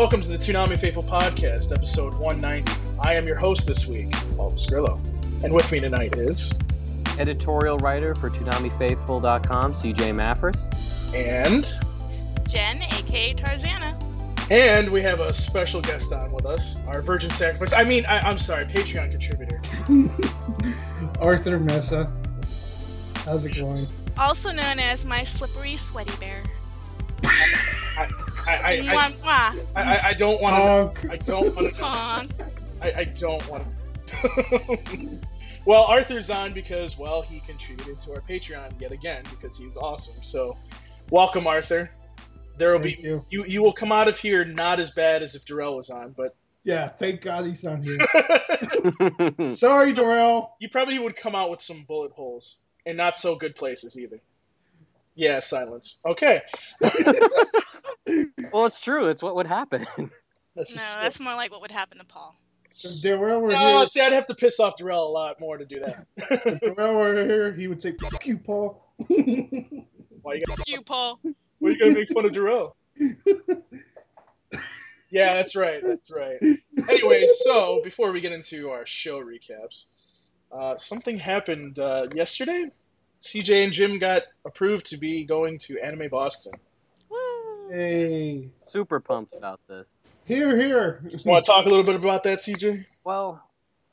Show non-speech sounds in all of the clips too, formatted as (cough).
Welcome to the Toonami Faithful Podcast, episode 190. I am your host this week, Paul Skrillo. And with me tonight is, editorial writer for ToonamiFaithful.com, CJ Maffris. and, Jen, aka Tarzana. and we have a special guest on with us, our Virgin Sacrifice. I mean, I, I'm sorry, Patreon contributor. (laughs) Arthur Mesa. How's it going? Also known as my slippery sweaty bear. I, I, I, Mwah, mwah. I, I, I don't want to. Honk. I don't want to. (laughs) Honk. I, I don't want to. (laughs) well, Arthur's on because, well, he contributed to our Patreon yet again because he's awesome. So, welcome, Arthur. There will be you. you. You will come out of here not as bad as if Darrell was on, but Yeah, thank God he's on here. (laughs) Sorry, Darrell. you probably would come out with some bullet holes and not so good places either. Yeah, silence. Okay. Well, it's true. It's what would happen. (laughs) That's No, that's more like what would happen to Paul. Darrell were no, here, see, I'd have to piss off Darrell a lot more to do that. if Darrell were here, he would say, "Fuck you, Paul." (laughs) Why you gotta, Fuck you, Paul. why are you gonna make fun of Darrell? Yeah, that's right. That's right. Anyway, so before we get into our show recaps, uh, something happened uh, yesterday. CJ and Jim got approved to be going to Anime Boston. Woo. hey, Super pumped about this. here, here. Want to talk a little bit about that, CJ? Well,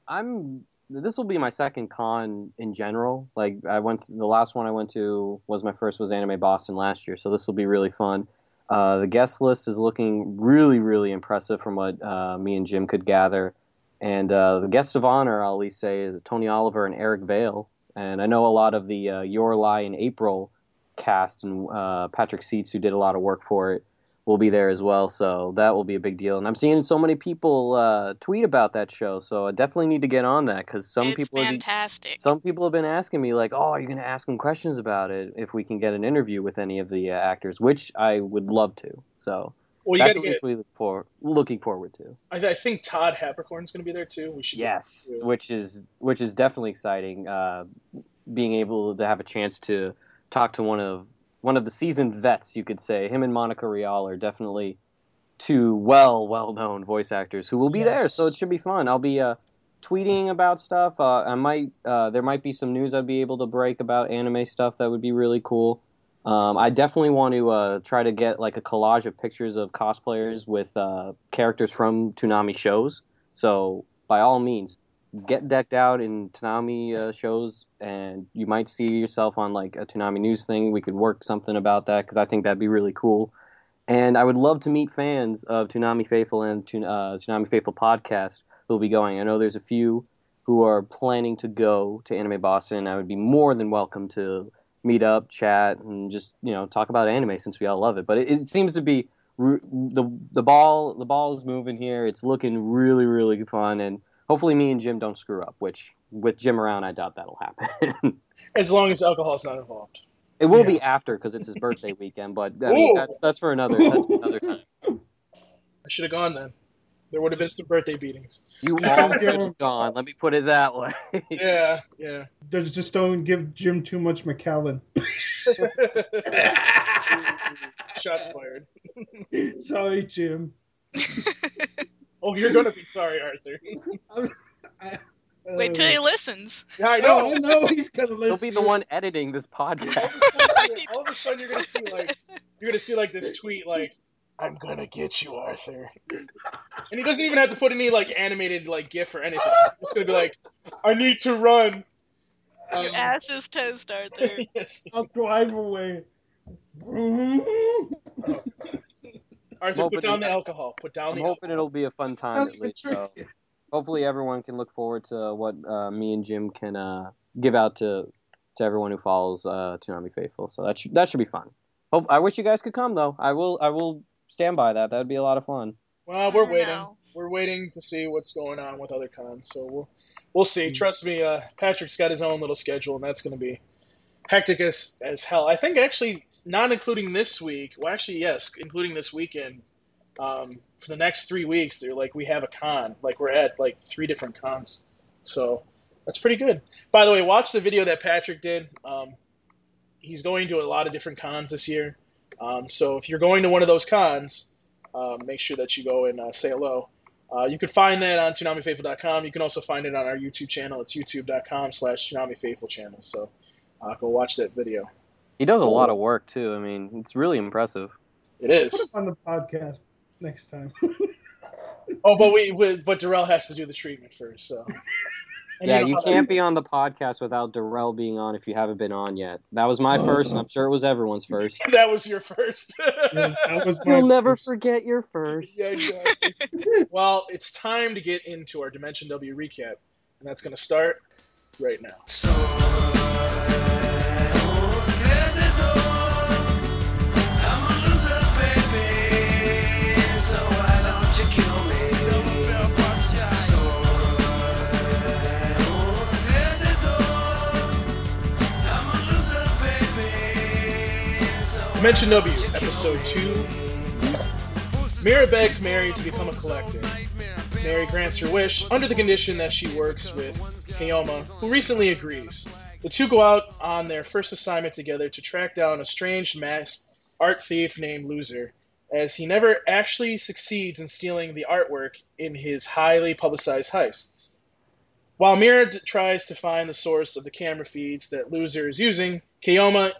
I'm. This will be my second con in general. Like I went to, the last one I went to was my first was Anime Boston last year, so this will be really fun. Uh, the guest list is looking really, really impressive from what uh, me and Jim could gather. And uh, the guests of honor, I'll at least say, is Tony Oliver and Eric Vale. And I know a lot of the uh, Your Lie in April cast and uh, Patrick Seitz, who did a lot of work for it, will be there as well. So that will be a big deal. And I'm seeing so many people uh, tweet about that show. So I definitely need to get on that because some it's people are, fantastic. some people have been asking me like, "Oh, are you going to ask them questions about it if we can get an interview with any of the uh, actors?" Which I would love to. So Well, you that's got to what we look for, looking forward to. I, I think Todd Haberkorn's going to be there too. We should. Yes, Yeah. which is which is definitely exciting. Uh, being able to have a chance to talk to one of one of the seasoned vets, you could say. Him and Monica Rial are definitely two well well known voice actors who will be there. So it should be fun. I'll be uh, tweeting about stuff. Uh, I might uh, there might be some news I'd be able to break about anime stuff that would be really cool. Um, I definitely want to uh, try to get like a collage of pictures of cosplayers with uh, characters from Toonami shows. So by all means, get decked out in Toonami uh, shows, and you might see yourself on like a Toonami news thing. We could work something about that because I think that'd be really cool. And I would love to meet fans of Toonami Faithful and uh, Toonami Faithful podcast who'll be going. I know there's a few who are planning to go to Anime Boston. I would be more than welcome to meet up, chat, and just you know talk about anime since we all love it. But it, it seems to be r- the the ball the ball is moving here. It's looking really really fun, and hopefully me and Jim don't screw up. Which with Jim around, I doubt that'll happen. (laughs) As long as alcohol's not involved. it will Yeah. be after because it's his (laughs) birthday weekend. But I mean that, that's for another that's for another time. I should have gone then. There would have been some birthday beatings. You (laughs) all should have gone. Let me put it that way. Yeah, yeah. Just just don't give Jim too much Macallan. Shots fired. Sorry, Jim. Oh, you're gonna be sorry, Arthur. (laughs) Wait till he listens. Yeah, I No, know. he's gonna listen. He'll be the one editing this podcast. (laughs) All of a sudden, you're gonna see like you're gonna see like this tweet like, "I'm gonna get you, Arthur," and he doesn't even have to put any like animated like GIF or anything. It's gonna be like, "I need to run." Um, Your ass is toast, Arthur. (laughs) yes. I'll drive away. Arthur, Well, put down the alcohol. Put down I'm the. hoping it'll be a fun time at least. So hopefully everyone can look forward to what uh, me and Jim can uh, give out to to everyone who follows uh, Toonami Faithful. So that should that should be fun. Hope I wish you guys could come though. I will. I will stand by that. That would be a lot of fun. Well, we're waiting. know. We're waiting to see what's going on with other cons. So we'll we'll see. Trust me, uh, Patrick's got his own little schedule, and that's going to be hectic as as hell. I think actually, not including this week. Well, actually, yes, including this weekend. Um, for the next three weeks, they're like we have a con. Like we're at like three different cons. So that's pretty good. By the way, watch the video that Patrick did. Um, he's going to a lot of different cons this year. Um, so if you're going to one of those cons, uh, make sure that you go and uh, say hello. Uh, you can find that on ToonamiFaithful.com. You can also find it on our YouTube channel. It's youtube.com slash ToonamiFaithful channel. So uh, go watch that video. He does a lot of work too. I mean, it's really impressive. It is Put is. on the podcast next time. (laughs) Oh, but we, we but Darrell has to do the treatment first. So. (laughs) And yeah, know you can't be on the podcast without Darrell being on if you haven't been on yet. That was my oh. first, and I'm sure it was everyone's (laughs) first. That was your first. Yeah, that was You'll never forget your first. Yeah, exactly. well, it's time to get into our Dimension W recap, and that's going to start right now. Dimension W, Episode 2. Mira begs Mary to become a collector. Mary grants her wish under the condition that she works with Kyoma, who recently agrees. The two go out on their first assignment together to track down a strange masked art thief named Loser, as he never actually succeeds in stealing the artwork in his highly publicized heist. While Mira d- tries to find the source of the camera feeds that Loser is using, Kyoma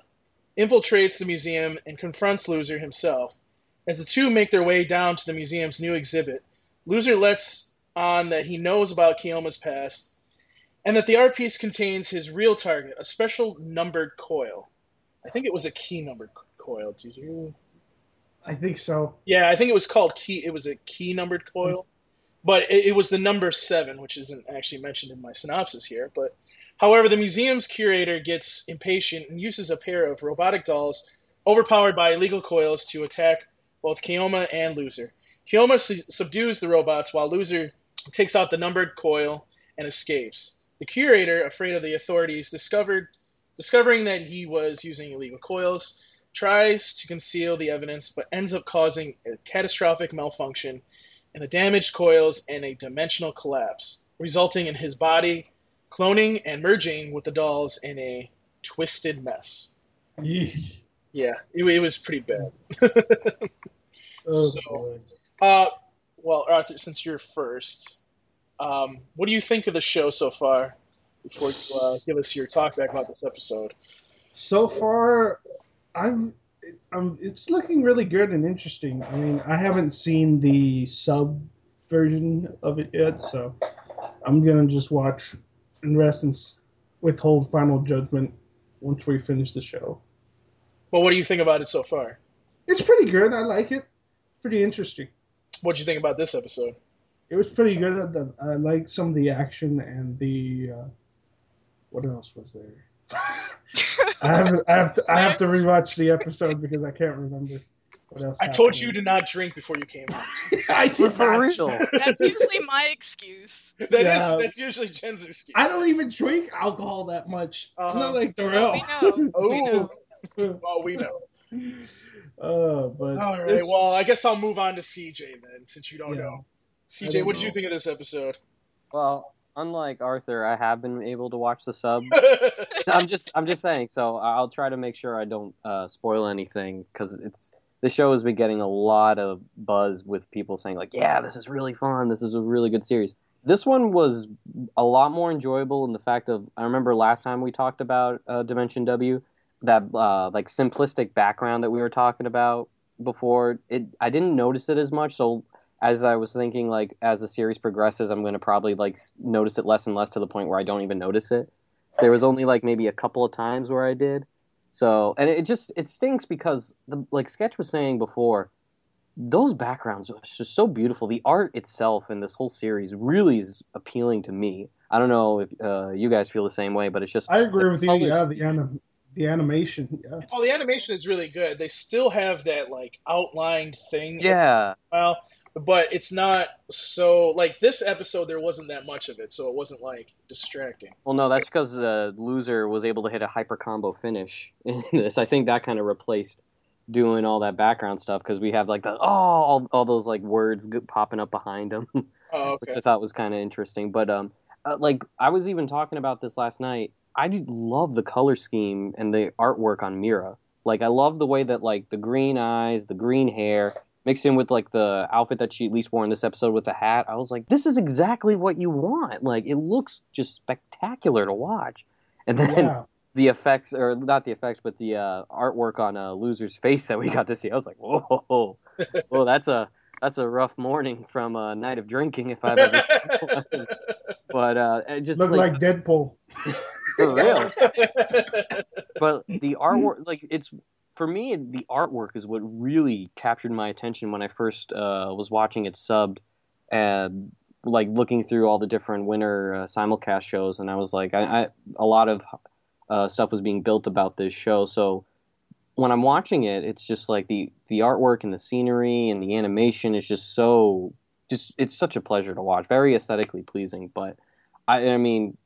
infiltrates the museum and confronts Loser himself. As the two make their way down to the museum's new exhibit, Loser lets on that he knows about Kyoma's past and that the art piece contains his real target, a special numbered coil. I think it was a key numbered coil. Did you? I think so. Yeah, I think it was called key. It was a key numbered coil, but it, was the number seven, which isn't actually mentioned in my synopsis here. But however, the museum's curator gets impatient and uses a pair of robotic dolls overpowered by illegal coils to attack both Kyoma and Loser. Kyoma su- subdues the robots while Loser takes out the numbered coil and escapes. The curator, afraid of the authorities, discovered discovering that he was using illegal coils, tries to conceal the evidence but ends up causing a catastrophic malfunction in the damaged coils and a dimensional collapse, resulting in his body cloning and merging with the dolls in a twisted mess. Yeesh. Yeah, it, it was pretty bad. (laughs) Oh, So- Uh, well, Arthur, since you're first, um, what do you think of the show so far? Before you uh, give us your talk back about this episode. So far, I'm, I'm. It's looking really good and interesting. I mean, I haven't seen the sub version of it yet, so I'm gonna just watch and rest and withhold final judgment once we finish the show. Well, what do you think about it so far? It's pretty good. I like it. Pretty interesting. What do you think about this episode? It was pretty good. I, I like some of the action and the. Uh, what else was there? I have I have to, I have to rewatch the episode because I can't remember what else. I told you to not drink before you came on. (laughs) I did For not. real. That's usually my excuse. (laughs) That is Yeah. that's usually Jen's excuse. I don't even drink alcohol that much. I'm Uh-huh. not like Well, Darrell. we know. We know. (laughs) Well, we know. Uh, but All right. it's- Well, I guess I'll move on to CJ then, since you don't Yeah. know. CJ, don't what did you think of this episode? Well, unlike Arthur, I have been able to watch the sub. (laughs) I'm just I'm just saying. So I'll try to make sure I don't uh, spoil anything because it's the show has been getting a lot of buzz with people saying like, "Yeah, this is really fun. This is a really good series." This one was a lot more enjoyable in the fact of I remember last time we talked about uh, Dimension W, that uh, like simplistic background that we were talking about before. It I didn't notice it as much. So as I was thinking, like as the series progresses, I'm going to probably like notice it less and less to the point where I don't even notice it. There was only like maybe a couple of times where I did. So, and it just it stinks because the like Sketch was saying before, those backgrounds are just so beautiful. The art itself in this whole series really is appealing to me. I don't know if uh, you guys feel the same way, but it's just I agree with you. colors- Yeah, the anim- the animation. Yeah. Oh, the animation is really good. They still have that like outlined thing. Yeah, Well, but it's not so like this episode. There wasn't that much of it, so it wasn't like distracting. well, no, that's because uh, loser was able to hit a hyper combo finish (laughs) in this. I think that kind of replaced doing all that background stuff because we have like the oh all, all those like words popping up behind (laughs) him. Oh, which. I thought was kind of interesting. But um, uh, like I was even talking about this last night. I love the color scheme and the artwork on Mira. Like I love the way that like the green eyes, the green hair, mixed in with like the outfit that she at least wore in this episode with the hat. I was like, this is exactly what you want. Like it looks just spectacular to watch. And then Yeah. the effects, or not the effects, but the uh, artwork on uh, Loser's (laughs) face that we got to see. I was like, whoa, (laughs) whoa, that's a that's a rough morning from a night of drinking if I've ever seen (laughs) one. But uh, it just Look like, like Deadpool. for real. But the artwork, like it's for me, the artwork is what really captured my attention when I first uh, was watching it subbed, and like looking through all the different winter uh, simulcast shows, and I was like, I, I a lot of uh, stuff was being built about this show, so when I'm watching it, it's just like the the artwork and the scenery and the animation is just so just it's such a pleasure to watch, very aesthetically pleasing. But I, I mean,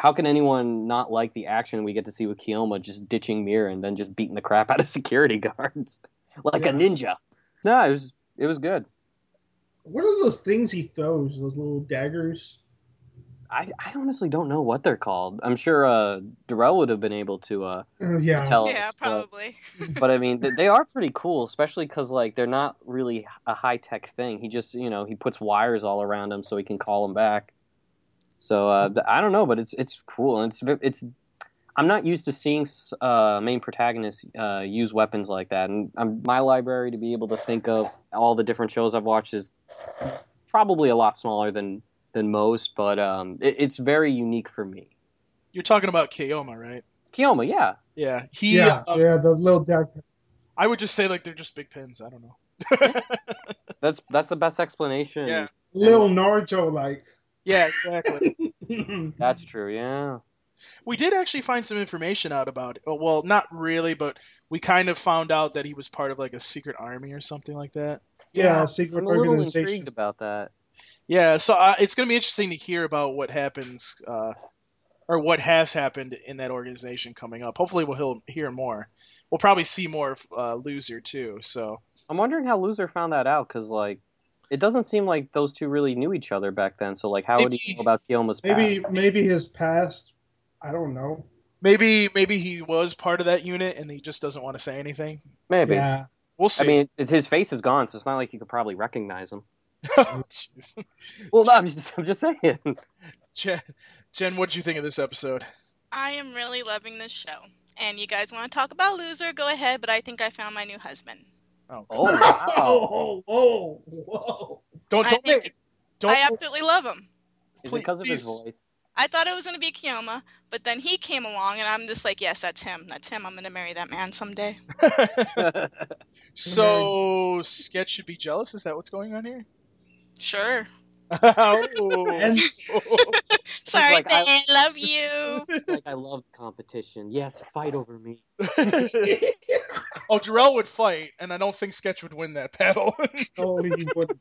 how can anyone not like the action we get to see with Kyoma just ditching Mira and then just beating the crap out of (laughs) security guards like a ninja? No, it was it was good. What are those things he throws? Those little daggers? I, I honestly don't know what they're called. I'm sure uh, Darrell would have been able to uh, Uh, yeah. tell yeah, us. but- probably. (laughs) but I mean, th- they are pretty cool, especially because like they're not really a high tech thing. He just you know he puts wires all around him so he can call them back. So uh, th- I don't know, but it's it's cool it's it's. I'm not used to seeing uh, main protagonists uh, use weapons like that, and um, my library to be able to think of all the different shows I've watched is probably a lot smaller than than most, but um, it, it's very unique for me. You're talking about Keoma, right? Kyoma, yeah, Yeah, he. yeah, um, yeah, the little dagger. I would just say like they're just big pins. I don't know. that's that's the best explanation. Yeah. Little Naruto like. Yeah, exactly. (laughs) That's true. Yeah. we did actually find some information out about it. Oh, Well, not really, but we kind of found out that he was part of like a secret army or something like that. yeah, secret I'm a little intrigued about that. Yeah, so uh, it's going to be interesting to hear about what happens uh, or what has happened in that organization coming up. Hopefully, we'll hear- hear more. We'll probably see more of uh, Loser too. So I'm wondering how Loser found that out because, like, it doesn't seem like those two really knew each other back then. So, like, how would he Maybe- know about Kyoma's Maybe past? maybe his past. I don't know. maybe maybe he was part of that unit and he just doesn't want to say anything. Maybe. Yeah. We'll see. I mean, it, his face is gone, so it's not like you could probably recognize him. Jeez. (laughs) (laughs) Well, no, I'm just, I'm just saying. Jen, Jen, what do you think of this episode? I am really loving this show. And you guys want to talk about Loser? Go ahead, but I think I found my new husband. Oh, Oh, wow. Oh, whoa, whoa. don't don't think don't. I absolutely love him. Is it because of his voice? I thought it was going to be Kyoma, but then he came along, and I'm just like, yes, that's him. That's him. I'm going to marry that man someday. (laughs) (laughs) so sketch should be jealous. Is that what's going on here? Sure. Oh. (laughs) And (laughs) Sorry, like, I- Love you. it's like I love competition. Yes, fight over me. (laughs) oh, Jarrell would fight, and I don't think Sketch would win that battle. oh, he would.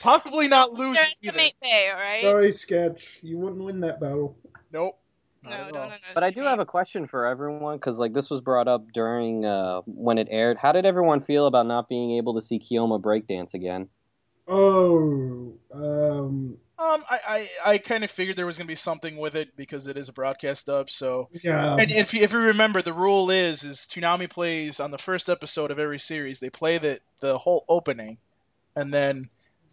Possibly not lose. Underestimate Bay, all right? Sorry, sketch. You wouldn't win that battle. Nope. no, Not at don't But I do have a question for everyone because, like, this was brought up during uh, when it aired. How did everyone feel about not being able to see Kyoma breakdance again? Oh, um, Um, I, I, I kind of figured there was gonna be something with it because it is a broadcast dub. So, yeah. and if you, if you remember, the rule is is Toonami plays on the first episode of every series. They play the the whole opening, and then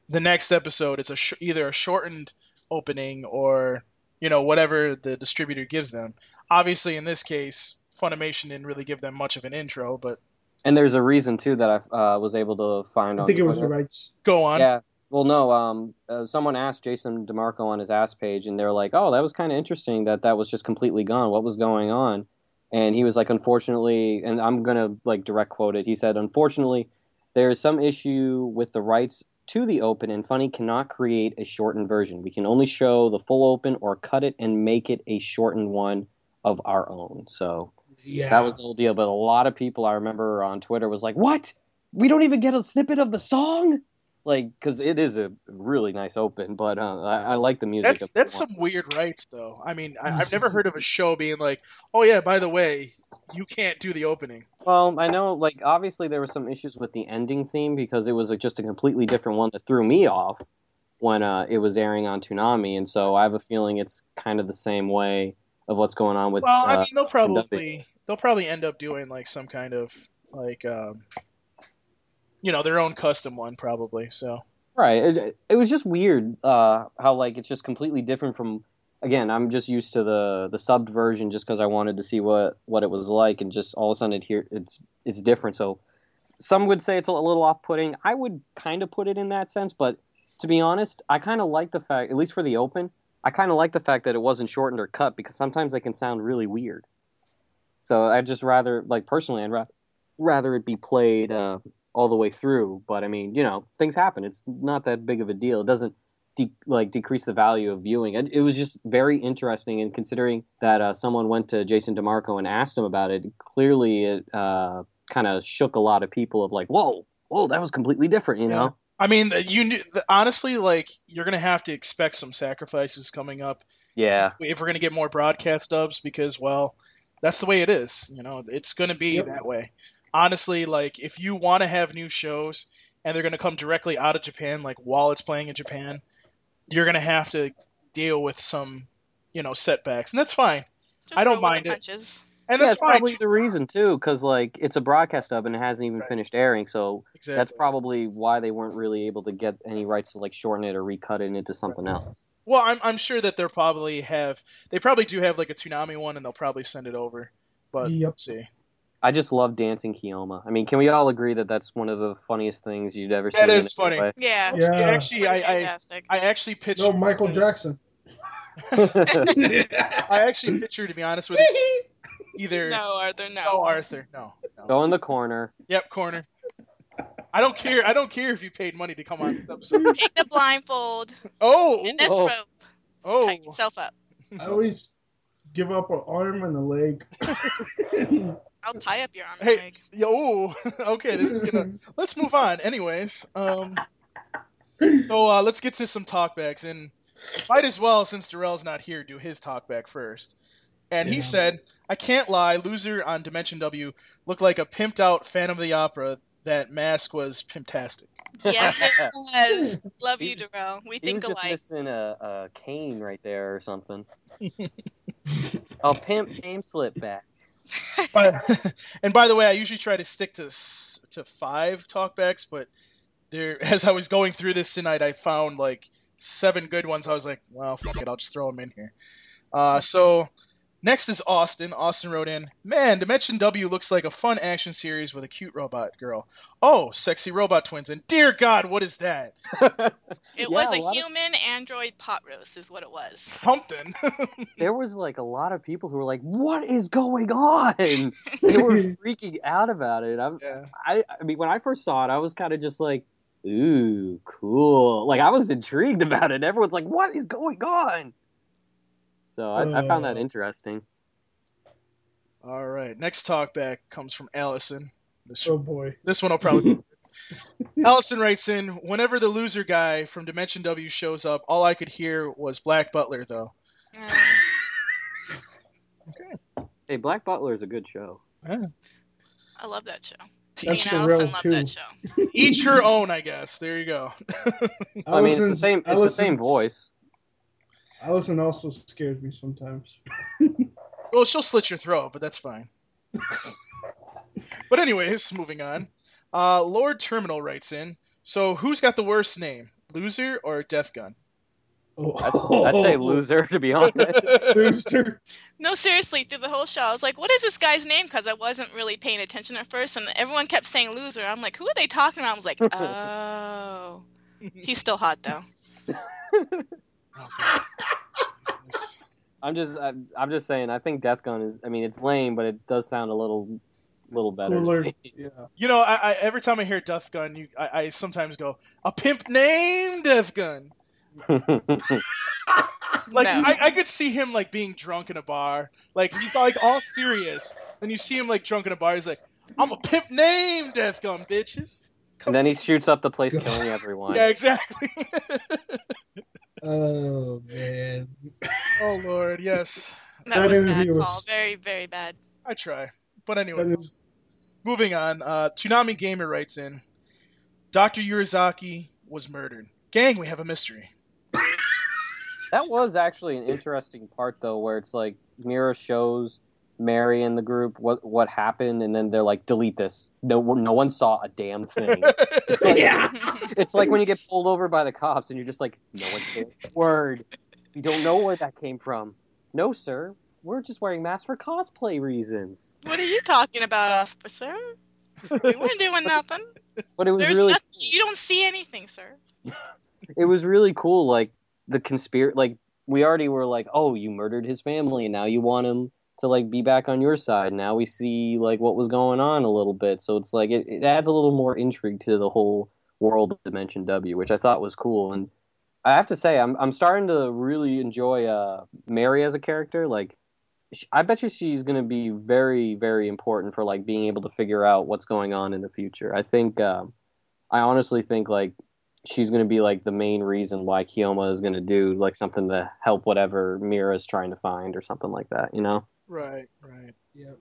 the next episode it's a sh- either a shortened opening or you know whatever the distributor gives them. Obviously, in this case, Funimation didn't really give them much of an intro, but And there's a reason too that I uh, was able to find on I on think it was the rights. go on. Yeah. Well, no. Um, uh, someone asked Jason DeMarco on his ass page, and they're like, "Oh, that was kind of interesting that that was just completely gone. What was going on?" And he was like, "Unfortunately," and I'm gonna like direct quote it. He said, "Unfortunately, there is some issue with the rights to the open, and Funny cannot create a shortened version. We can only show the full open or cut it and make it a shortened one. of our own. So Yeah. that was the whole deal. But a lot of people I remember on Twitter was like, "What? We don't even get a snippet of the song." Like, because it is a really nice open, but uh, I, I like the music. That's of that's some weird rights, though. I mean, I, I've never (laughs) heard of a show being like, "Oh yeah, by the way, you can't do the opening." Well, I know, like, obviously there were some issues with the ending theme because it was a, just a completely different one that threw me off when uh, it was airing on Toonami, and so I have a feeling it's kind of the same way of what's going on with. Well, I uh, mean, they'll probably they'll probably end up doing like some kind of like, um, you know, their own custom one, probably. So Right. It, it was just weird uh, how like it's just completely different from. Again, I'm just used to the the subbed version just because I wanted to see what what it was like, and just all of a sudden it here it's it's different. So some would say it's a little off putting. I would kind of put it in that sense, but to be honest, I kind of like the fact, at least for the open, I kind of like the fact that it wasn't shortened or cut because sometimes they can sound really weird. So I'd just rather, like personally, I'd ra- rather it be played uh, all the way through. But I mean, you know, things happen. It's not that big of a deal. It doesn't de- like decrease the value of viewing. It, it was just very interesting, and considering that uh, someone went to Jason DeMarco and asked him about it, clearly it uh, kind of shook a lot of people. Of like, whoa, whoa, that was completely different, you know. I mean, uh, you honestly, like you're gonna have to expect some sacrifices coming up Yeah, if we're gonna get more broadcast dubs because, well, that's the way it is. You know, it's gonna be Yep. that way. Honestly, like if you want to have new shows and they're gonna come directly out of Japan, like while it's playing in Japan, you're gonna have to deal with some, you know, setbacks, and that's fine. Just I don't roll with the mind it. punches. And yeah, that's it's probably the reason too, because like it's a broadcast dub and it hasn't even Right. finished airing, so Exactly. that's probably why they weren't really able to get any rights to like shorten it or recut it into something else. Well, I'm, I'm sure that they'll probably have they probably do have like a Toonami one, and they'll probably send it over. But Yep. see. I just love dancing Kyoma. I mean, can we all agree that that's one of the funniest things you'd ever see? That in is anime funny. play? Yeah. Yeah. actually, I, I. I actually pitched. No, Michael Jackson. (laughs) I actually picture, to be honest with you, (laughs) either no, Arthur, no. no Arthur, no, no. Go in the corner. Yep, corner. I don't care. I don't care if you paid money to come on this episode. Take the blindfold Oh, and this Oh. rope. oh, Tighten yourself up. (laughs) I always give up an arm and a leg. (laughs) I'll tie up your arm and Hey. leg. yo. (laughs) Okay, this is gonna. Let's move on. Anyways, um, so uh, let's get to some talkbacks, and might as well, since Darrell's not here, do his talkback first. And he said, "I can't lie. Loser on Dimension W looked like a pimped out Phantom of the Opera. That mask was pimptastic." Yes, it (laughs) was. Love He you, was- Darrell. We He think was just missing a, a cane right there or something. (laughs) oh, pimp name slip back. But, (laughs) and by the way, I usually try to stick to to five talkbacks, but there, as I was going through this tonight, I found like seven good ones. I was like, well, fuck it, I'll just throw them in here. Uh, so next is Austin. Austin wrote in, man, Dimension W looks like a fun action series with a cute robot girl. Oh, sexy robot twins, and dear God, what is that? (laughs) It Yeah, was a a, lot of- human android pot roast, is what it was. Something. (laughs) there was like a lot of people who were like, "What is going on?" (laughs) they were freaking out about it. I'm, yeah. I, I mean, when I first saw it, I was kind of just like, "Ooh, cool!" Like I was intrigued about it. Everyone's like, "What is going on?" So I, I found that Uh. interesting. All right. Next talkback comes from Allison. This Oh boy. This one will probably. (laughs) Allison writes in, whenever the loser guy from Dimension W shows up, all I could hear was Black Butler, though. Mm, Hey, Black Butler is a good show. Yeah. I love that show. That's Dean the Allison real loved two. that show. Each her own, I guess. There you go. (laughs) I mean, it's the same. It's the same voice. Allison also scares me sometimes. (laughs) Well, she'll slit your throat, but that's fine. but anyways, moving on. Uh, Lord Terminal writes in, so who's got the worst name, loser or Death Gun? Oh. I'd, I'd say loser, to be honest. (laughs) Loser. No, seriously, through the whole show, I was like, what is this guy's name? Because I wasn't really paying attention at first, and everyone kept saying loser. I'm like, who are they talking about? I was like, (laughs) oh. He's still hot, though. (laughs) I'm just, I'm, I'm just saying. I think Death Gun is. I mean, it's lame, but it does sound a little, little better. Cooler. (laughs) Yeah. You know, I, I every time I hear Death Gun, you, I, I sometimes go, a pimp named Death Gun. (laughs) Like No. I, I could see him like being drunk in a bar, like he's like all serious, and you see him like drunk in a bar. He's like, "I'm a pimp named Death Gun, bitches." and then he shoots up the place, killing everyone. Yeah, exactly. Oh man. oh lord, yes, that That was bad, was- Paul. Very, very bad. I try. But anyway. is- moving on. Uh, Toonami Gamer writes in, Dr. Yurizaki was murdered. Gang, we have a mystery. That was actually an interesting part, though, where it's like Mira shows Mary and the group what what happened, and then they're like, "Delete this." No, no one saw a damn thing. It's like Yeah. it's like when you get pulled over by the cops, and you're just like, "No one said a word." You don't know where that came from. No, sir. We're just wearing masks for cosplay reasons. what are you talking about, officer? We weren't doing (laughs) nothing. But it was There's really nothing. You don't see anything, sir. (laughs) it was really cool like the conspiracy like we already were like oh you murdered his family and now you want him to like be back on your side. Now we see like what was going on a little bit. So it's like it, it adds a little more intrigue to the whole world of dimension w which i thought was cool. And i have to say i'm, I'm starting to really enjoy uh mary as a character. Like i bet you she's going to be very very important for like being able to figure out what's going on in the future. I think um, i honestly think like she's going to be like the main reason why Kyoma is going to do like something to help whatever Mira is trying to find or something like that, you know? Right, right. Yep.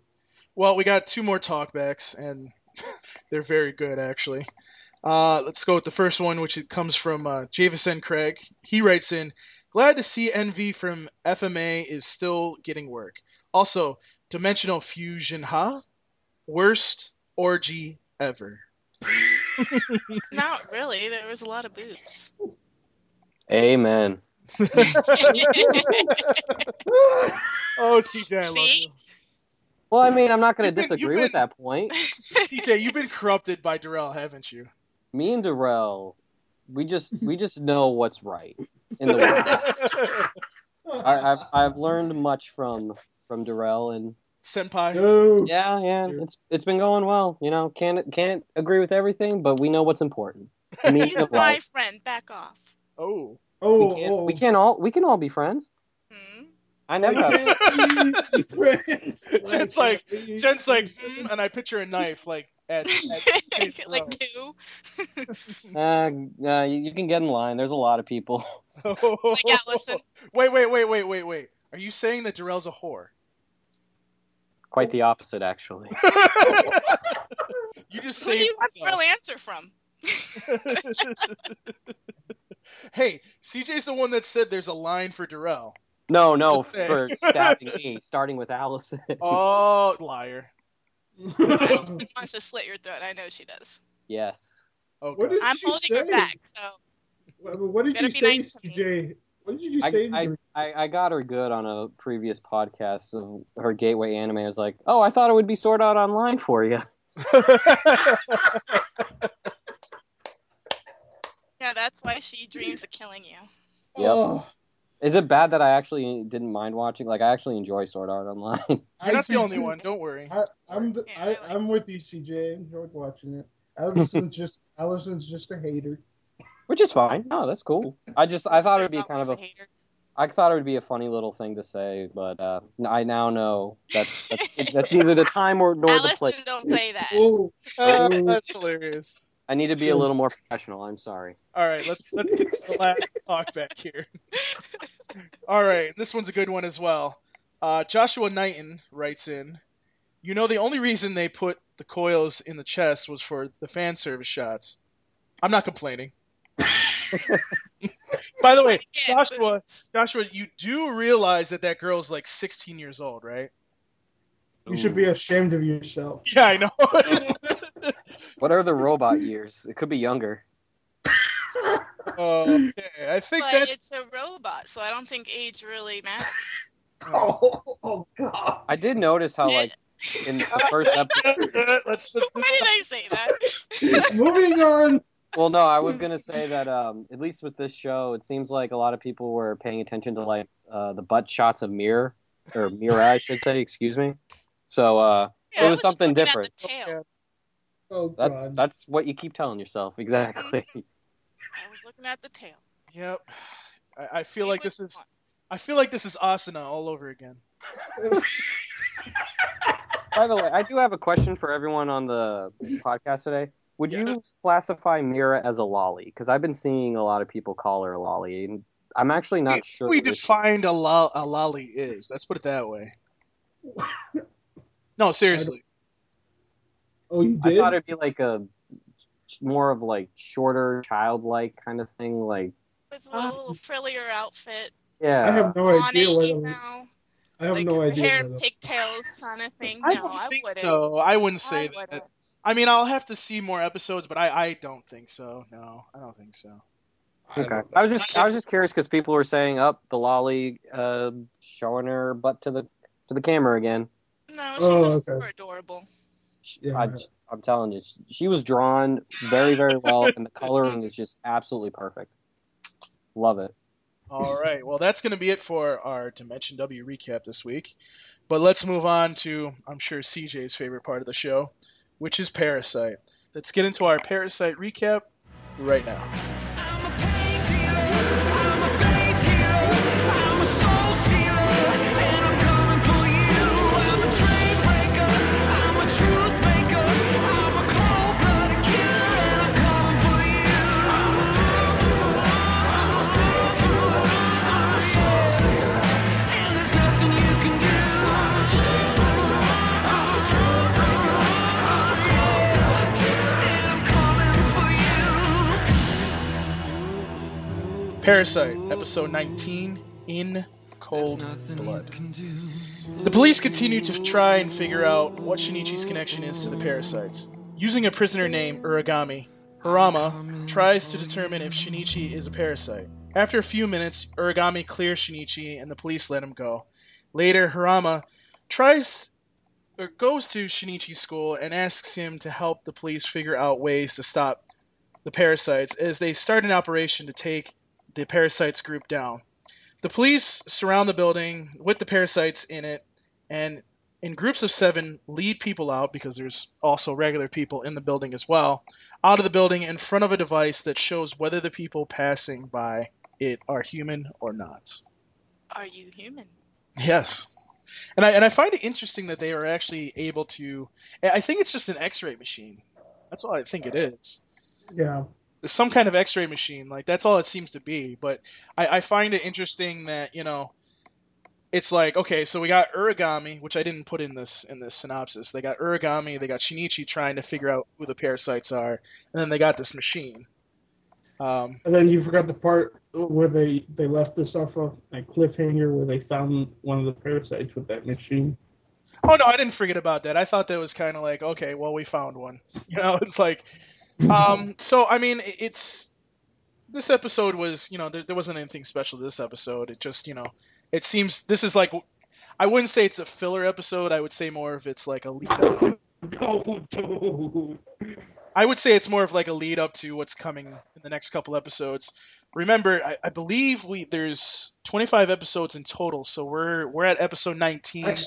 Well, we got two more talkbacks, and (laughs) they're very good, actually. Uh, let's go with the first one, which it comes from uh, Javison Craig. He writes in, "Glad to see Envy from FMA is still getting work. Also, Dimensional Fusion, huh? Worst orgy ever." (laughs) Not really. There was a lot of boobs. Amen. (laughs) Oh, CJ, I love you. Well, I mean, I'm not going to disagree you've with that point. (laughs) CJ, you've been corrupted by Darrell, haven't you? Me and Darrell, we just we just know what's right in the world. (laughs) I, I've I've learned much from from Darrell, and Senpai. No. yeah, yeah, it's it's been going well. You know, can't can't agree with everything, but we know what's important. I He's my friend. Back off. Oh. Oh, we can't oh. we can't all we can all be friends. Hmm? I never have (laughs) (laughs) Jen's like- Jen's like, hmm, and I picture a knife, like, at, (laughs) at like two. Uh, uh, you, you can get in line. There's a lot of people. Like Allison. Wait, wait, wait, wait, wait, wait. Are you saying that Darrell's a whore? Quite the opposite, actually. you just Who do say. you want the real answer from? Hey, CJ's the one that said there's a line for Darrell. No, no, for stabbing me, starting with Allison. (laughs) Oh, liar. Allison wants to slit your throat. I know she does. yes. Oh, What did I'm she holding her back, so What what did Better you be say, nice to me. CJ? What did you I, say? to I, her? I, I got her good on a previous podcast of her gateway anime. I was like, oh, I thought it would be Sword Art Online for you. (laughs) yeah, that's why she dreams of killing you. Yep. Oh, Is it bad that I actually didn't mind watching? Like, I actually enjoy Sword Art Online. (laughs) You're I not the do only too. one. Don't worry. I, I'm the, Yeah, I I, like I'm with you, CJ. I enjoyed watching it. Allison's (laughs) just Allison's just a hater. Which is fine. No, that's cool. I just I thought it would be kind of always a hater. I thought it would be a funny little thing to say, but uh, I now know that's that's, that's neither the time or nor the Allison, place. don't say that. Oh, (laughs) that's hilarious. I need to be a little more professional. I'm sorry. All right, let's let's get to the last talk back here. All right, this one's a good one as well. Uh, Joshua Knighton writes in, you know the only reason they put the coils in the chest was for the fan service shots. I'm not complaining. (laughs) By the way, Joshua. Joshua, you do realize that that girl's like 16 years old, right? you should be ashamed of yourself. Yeah, I know. (laughs) (laughs) What are the robot years? It could be younger. (laughs) okay, I think But that it's a robot, so I don't think age really matters. (laughs) Oh, oh God! I did notice how like in the first episode. Let's- Why did I say that? Moving on. Well, no, I was gonna say that um, at least with this show, it seems like a lot of people were paying attention to like uh, the butt shots of Mirror or Mira, I should say. Excuse me. So uh, Yeah, It I was something looking at different. the tail. Oh that's God! that's what you keep telling yourself. (laughs) Exactly. I was looking at the tail. Yep. I, I feel He like was this is. I feel like this is Asuna all over again. By the way, I do have a question for everyone on the podcast today. Would you classify Mira as a loli? Because I've been seeing a lot of people call her a loli, and I'm actually not sure. we defined a, lo- a loli is. Let's put it that way. No, seriously. Oh, you did? I thought it'd be like a more of like shorter, childlike kind of thing. Like, With a little frillier outfit. yeah, I have no on idea it, you know, I have like no idea. hair whether- and pigtails kind of thing. I no, don't I wouldn't. so. I wouldn't say I that. wouldn't. I mean, I'll have to see more episodes, but I, I don't think so. No, I don't think so. I Okay. don't- I was just I was just curious because people were saying up the loli uh, showing her butt to the to the camera again. No, she's Oh, just okay. super adorable. Yeah. I, am telling you, she, she was drawn very very well, (laughs) and the coloring is just absolutely perfect. Love it. All right. Well, that's going to be it for our Dimension W recap this week. But let's move on to, I'm sure, CJ's favorite part of the show, which is Parasyte. Let's get into our Parasyte recap right now. Parasyte, episode 19, In Cold Blood. The police continue to try and figure out what Shinichi's connection is to the parasites. Using a prisoner named Uragami, Hirama tries to determine if Shinichi is a parasite. After a few minutes, Uragami clears Shinichi and the police let him go. Later, Hirama tries or goes to Shinichi's school and asks him to help the police figure out ways to stop the parasites as they start an operation to take the parasites group down. The police surround the building with the parasites in it and in groups of seven lead people out because there's also regular people in the building as well out of the building in front of a device that shows whether the people passing by it are human or not. Are you human? Yes. And I, and I find it interesting that they are actually able to. I think it's just an x ray machine. That's all I think it is. yeah. Some kind of x-ray machine like that's all it seems to be. But I, I find it interesting that you know it's like okay so we got Uragami, which i didn't put in this in this synopsis. They got Uragami, they got shinichi trying to figure out who the parasites are and then they got this machine. Um, And then you forgot the part where they they left us off of a cliffhanger where they found one of the parasites with that machine. oh no i didn't forget about that. I thought that was kind of like okay well we found one. (laughs) You know it's like um, so i mean it's this episode was you know there, there wasn't anything special to this episode it just you know it seems this is like i wouldn't say it's a filler episode i would say more of it's like a lead up dude. i would say it's more of like a lead up to what's coming in the next couple episodes remember i, I believe we there's 25 episodes in total so we're we're at episode 19 Actually,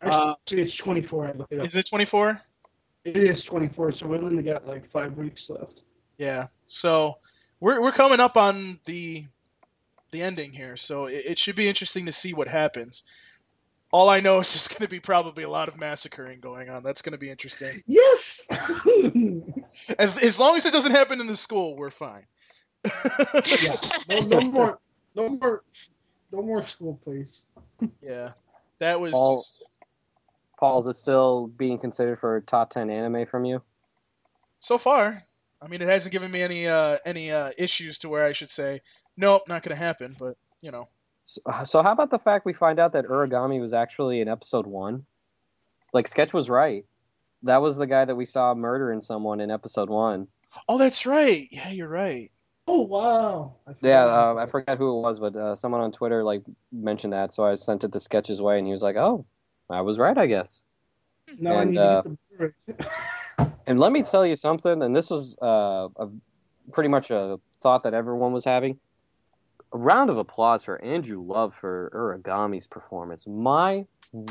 Uh, it's 24. I looked it up. is it 24 It is 24, so we only got like five weeks left. Yeah. So we're we're coming up on the the ending here, so it, it should be interesting to see what happens. All I know is there's going to be probably a lot of massacring going on. That's going to be interesting. Yes. (laughs) As, as long as it doesn't happen in the school, we're fine. yeah. No, no more. No more. No more school, please. yeah. That was Paul- just Paul, is it still being considered for top ten anime from you? so far. I mean, it hasn't given me any uh, any uh, issues to where I should say nope, not going to happen. But you know, So, so how about the fact we find out that Uragami was actually in episode one? Like Sketch was right. That was the guy that we saw murdering someone in episode one. oh, that's right. Yeah, you're right. Oh wow. I Yeah, uh, I forgot who it was, but uh, someone on Twitter like mentioned that, so I sent it to Sketch's way, and he was like, "Oh, I was right, I guess." Now I and, need uh, get the Blu-ray. And let me tell you something, and this was uh, a, pretty much a thought that everyone was having. A round of applause for Andrew Love for Uragami's performance. My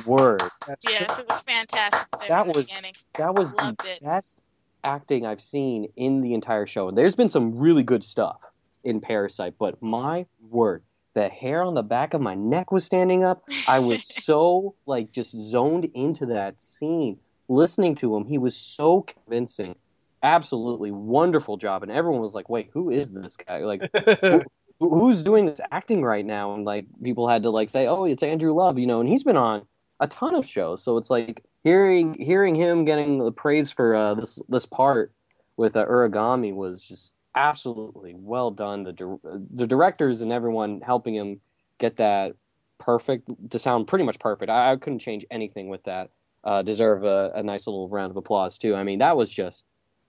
word, That's Yes, it was fantastic. That in the was- that was the it. best acting I've seen in the entire show. And there's been some really good stuff in Parasyte, but my word, the hair on the back of my neck was standing up. I was (laughs) so like just zoned into that scene, listening to him. He was so convincing. Absolutely wonderful job, and everyone was like, "Wait, who is this guy?" Like, (laughs) who, who's doing this acting right now? And like, people had to like say, "Oh, it's Andrew Love," you know, and he's been on a ton of shows. So it's like hearing hearing him getting the praise for uh, this this part with uh, Uragami was just absolutely well done. The dir- the directors and everyone helping him get that perfect to sound pretty much perfect. I, I couldn't change anything with that. Uh, deserve a, a nice little round of applause too. I mean, that was just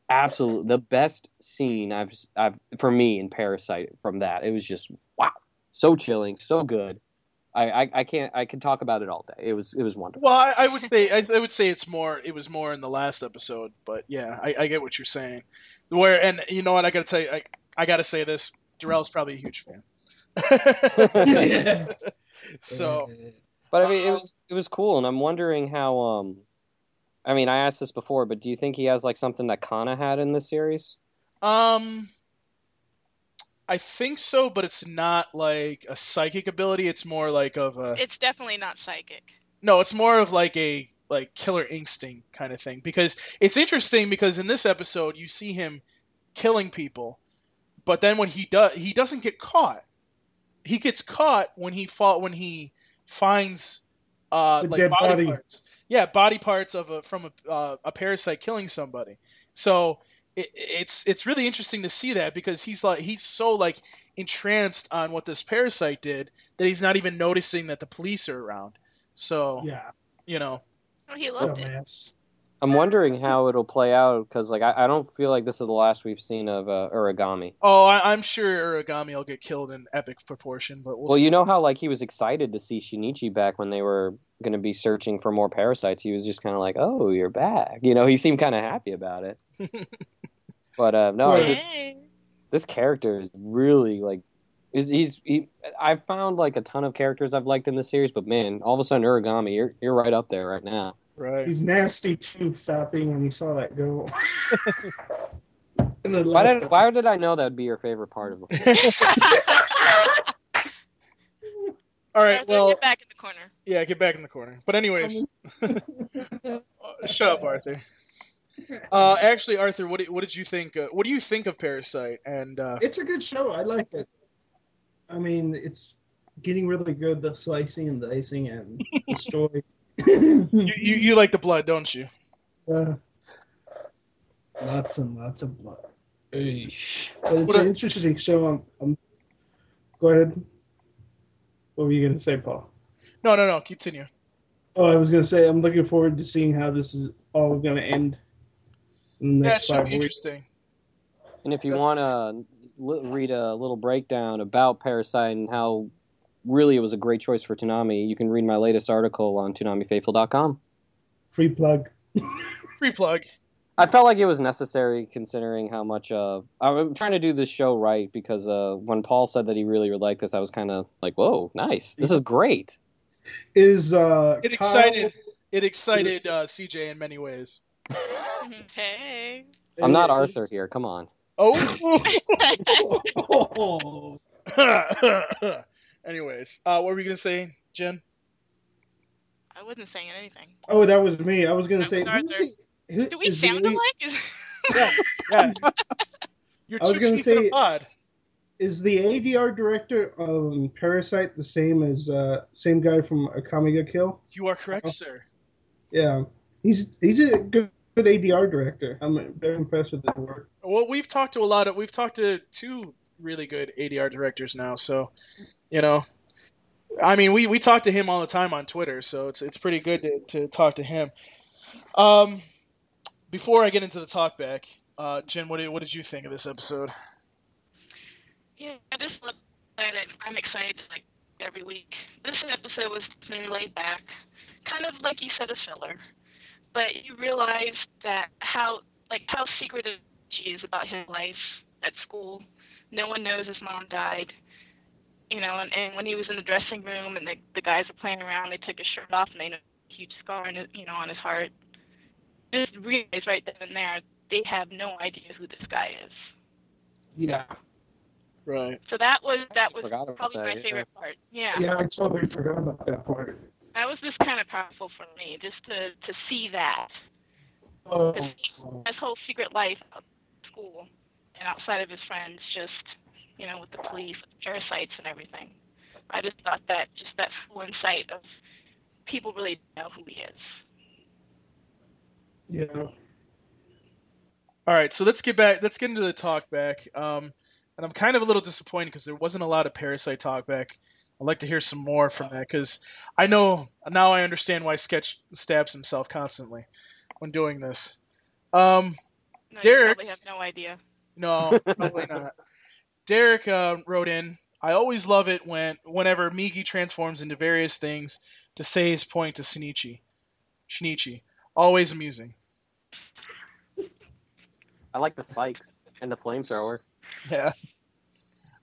absolutely the best scene I've I've for me in Parasyte. From that, it was just wow, so chilling, so good. I, I, I can't I can talk about it all day. It was it was wonderful. Well, I, I would say I, I would say it's more. It was more in the last episode, but yeah, I, I get what you're saying. Where and you know what I gotta tell you, I, I gotta say this. Jarrell's probably a huge fan. yeah. (laughs) (laughs) so But I mean, it Um, was it was cool, and I'm wondering how. Um, I mean, I asked this before, but do you think he has like something that Kana had in this series? Um, I think so, but it's not like a psychic ability. It's more like of a It's definitely not psychic. no. It's more of like a like killer instinct kind of thing. Because it's interesting because in this episode you see him killing people, but then when he does, he doesn't get caught. He gets caught when he fought when he finds uh The like dead body, body. parts. Yeah, body parts of a from a uh, a parasite killing somebody. So it, it's it's really interesting to see that because he's like he's so like entranced on what this parasite did that he's not even noticing that the police are around. So Yeah. you know, Oh, he loved it. Dumbass. I'm wondering how it'll play out because like I, I don't feel like this is the last we've seen of uh, Uragami. oh, I, I'm sure Uragami will get killed in epic proportion, but we'll, Well, see. you know how like he was excited to see Shinichi back when they were going to be searching for more parasites. He was just kind of like, "Oh, you're back." You know, he seemed kind of happy about it. (laughs) but uh, no, Well, this this character is really like is he's he. I've found like a ton of characters I've liked in this series, but man, all of a sudden Uragami, you're you're right up there right now. right. He's nasty too, fapping when he saw that go. (laughs) Why did why did I know that would be your favorite part of (laughs) it? (laughs) All right, Arthur, well, get back in the corner. yeah, get back in the corner. But anyways, Uh, shut up, Arthur. (laughs) Uh, actually, Arthur, what did, what did you think? Uh, what do you think of Parasyte? And uh, It's a good show. I like it. I mean, it's getting really good. The slicing and dicing and the (laughs) story. you, you you like the blood, don't you? Uh, lots and lots of blood. But it's What an are- interesting show. I'm, I'm, go ahead. What were you gonna say, Paul? No, no, no. Continue. Oh, I was gonna say I'm looking forward to seeing how this is all gonna end in the Yeah, next should five weeks. interesting. And if you want to li- read a little breakdown about Parasyte and how really it was a great choice for Toonami, you can read my latest article on ToonamiFaithful.com. Free plug. (laughs) Free plug. I felt like it was necessary considering how much. Uh, I'm trying to do this show right because uh, when Paul said that he really would like this, I was kind of like, "Whoa, nice! This is great." Is uh It Kyle- excited. It excited uh, CJ in many ways. (laughs) hey. I'm not Arthur here. Come on. Oh. (laughs) Anyways, uh, what were we gonna say, Jen? I wasn't saying anything. oh, that was me. I was gonna That say. was who's Arthur. the- who- Do we is the sound lead- alike? Is... (laughs) Yeah. Yeah. You're I was two gonna sheep in a say- pod. Is the ADR director of Parasyte the same as uh same guy from Akame ga Kill? You are correct, Oh. sir. Yeah, he's he's a good, good ADR director. I'm very impressed with his work. Well, we've talked to a lot of. We've talked to two really good ADR directors now, so you know. I mean, we, we talk to him all the time on Twitter, so it's it's pretty good to, to talk to him. Um, before I get into the talk back, uh, Jen, what did, what did you think of this episode? Yeah, I just look at it. I'm excited like every week. This episode was definitely laid back, kind of like you said, a filler. But you realize that how like how secretive she is about his life at school. No one knows his mom died. You know, and, and when he was in the dressing room and the the guys were playing around, they took his shirt off and they know a huge scar on his, you know on his heart. Just realize right then and there they have no idea who this guy is. Yeah, Right. So that was that was probably that, my yeah. favorite part. Yeah. Yeah, I totally forgot about that part. That was just kind of powerful for me, just to to see that Oh, his whole secret life at school and outside of his friends, just you know, with the police, parasites, and everything. I just thought that just that full insight of people really know who he is. yeah. All right, so let's get back. Let's get into the talk back. Um, and I'm kind of a little disappointed because there wasn't a lot of Parasyte talk back. I'd like to hear some more from that because I know now I understand why Sketch stabs himself constantly when doing this. Um, No, Derek- You probably have no idea. no, probably not. Derek uh, wrote in. I always love it when whenever Migi transforms into various things to say his point to Shinichi. Shinichi, always amusing. I like the spikes and the flamethrower. Yeah.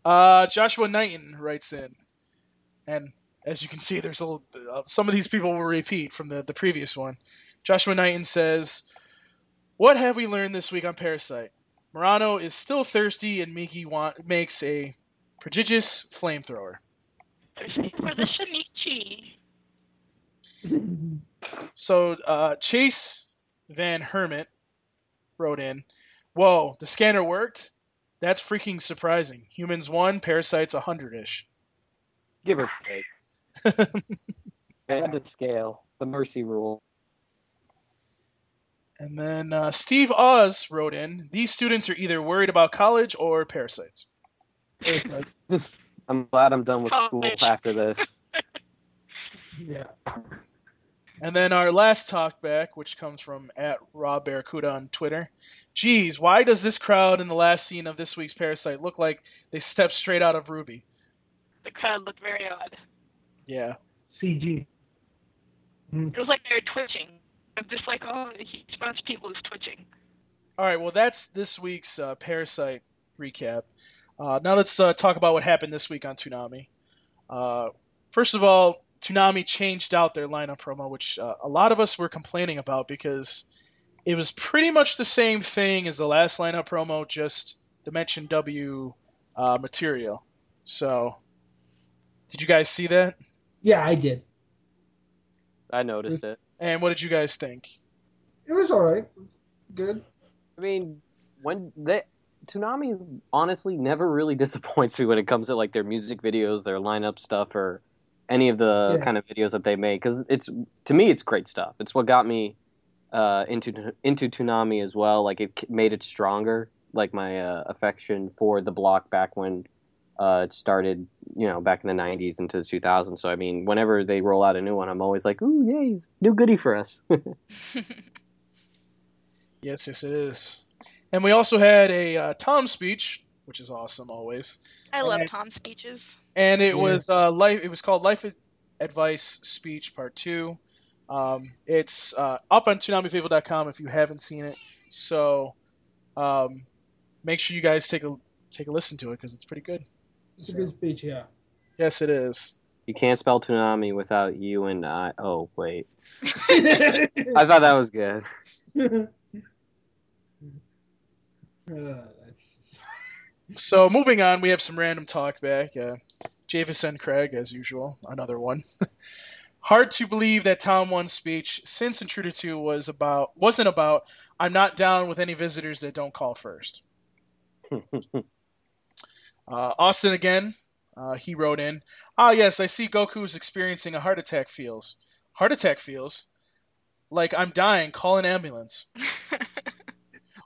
Uh, Joshua Knighton writes in, and as you can see, there's a uh, some of these people will repeat from the the previous one. Joshua Knighton says, "What have we learned this week on Parasyte? Murano is still thirsty, and Migi want, makes a prodigious flamethrower. Thirsty for the Shinichi. So uh, Chase Van Hermit wrote in, "Whoa, the scanner worked. That's freaking surprising. Humans one, parasites a hundred ish." Give or take. They had to scale. The mercy rule. And then uh, Steve Oz wrote in, "These students are either worried about college or parasites." (laughs) I'm glad I'm done with school after this. (laughs) yeah. And then our last talk back, which comes from at Rob Barracuda on Twitter. Geez, why does this crowd in the last scene of this week's Parasyte look like they stepped straight out of Ruby? The crowd looked very odd. Yeah. CG. It was like they were twitching. I'm just like, oh, a huge bunch of people is twitching. All right. Well, that's this week's uh, Parasyte recap. Uh, now let's uh, talk about what happened this week on Toonami. Uh, first of all, Toonami changed out their lineup promo, which uh, a lot of us were complaining about because it was pretty much the same thing as the last lineup promo, just Dimension W uh, material. So, did you guys see that? Yeah, I did. I noticed it. And what did you guys think? It was all right. Good. I mean, when they Toonami honestly never really (laughs) disappoints me when it comes to like their music videos, their lineup stuff, or any of the Yeah. kind of videos that they make. Because it's to me, it's great stuff. It's what got me uh, into into Toonami as well. Like it made it stronger. Like my uh, affection for the block back when uh, it started, you know, back in the '90s into the 2000s. So I mean, whenever they roll out a new one, I'm always like, "Ooh, yay, new goodie for us." (laughs) Yes, yes, it is. And we also had a uh, Tom speech, which is awesome always. I love Okay. Tom's speeches. and it was uh, life. It was called Life Advice Speech Part Two. Um, it's uh, up on ToonamiFaithful.com if you haven't seen it. So um, make sure you guys take a take a listen to it because it's pretty good. It's a good speech, yeah. Yes, it is. you can't spell Toonami without you and I. Oh wait. I (laughs) I thought that was good. (laughs) Uh, that's just... So moving on, we have some random talk back. Uh, Javis and Craig, as usual, another one. (laughs) Hard to believe that Tom One's speech, since Intruder Two was about wasn't about I'm not down with any visitors that don't call first. Uh, Austin again, uh, he wrote in, Ah, yes, I see Goku is experiencing a heart attack feels. Heart attack feels? Like I'm dying, call an ambulance. (laughs)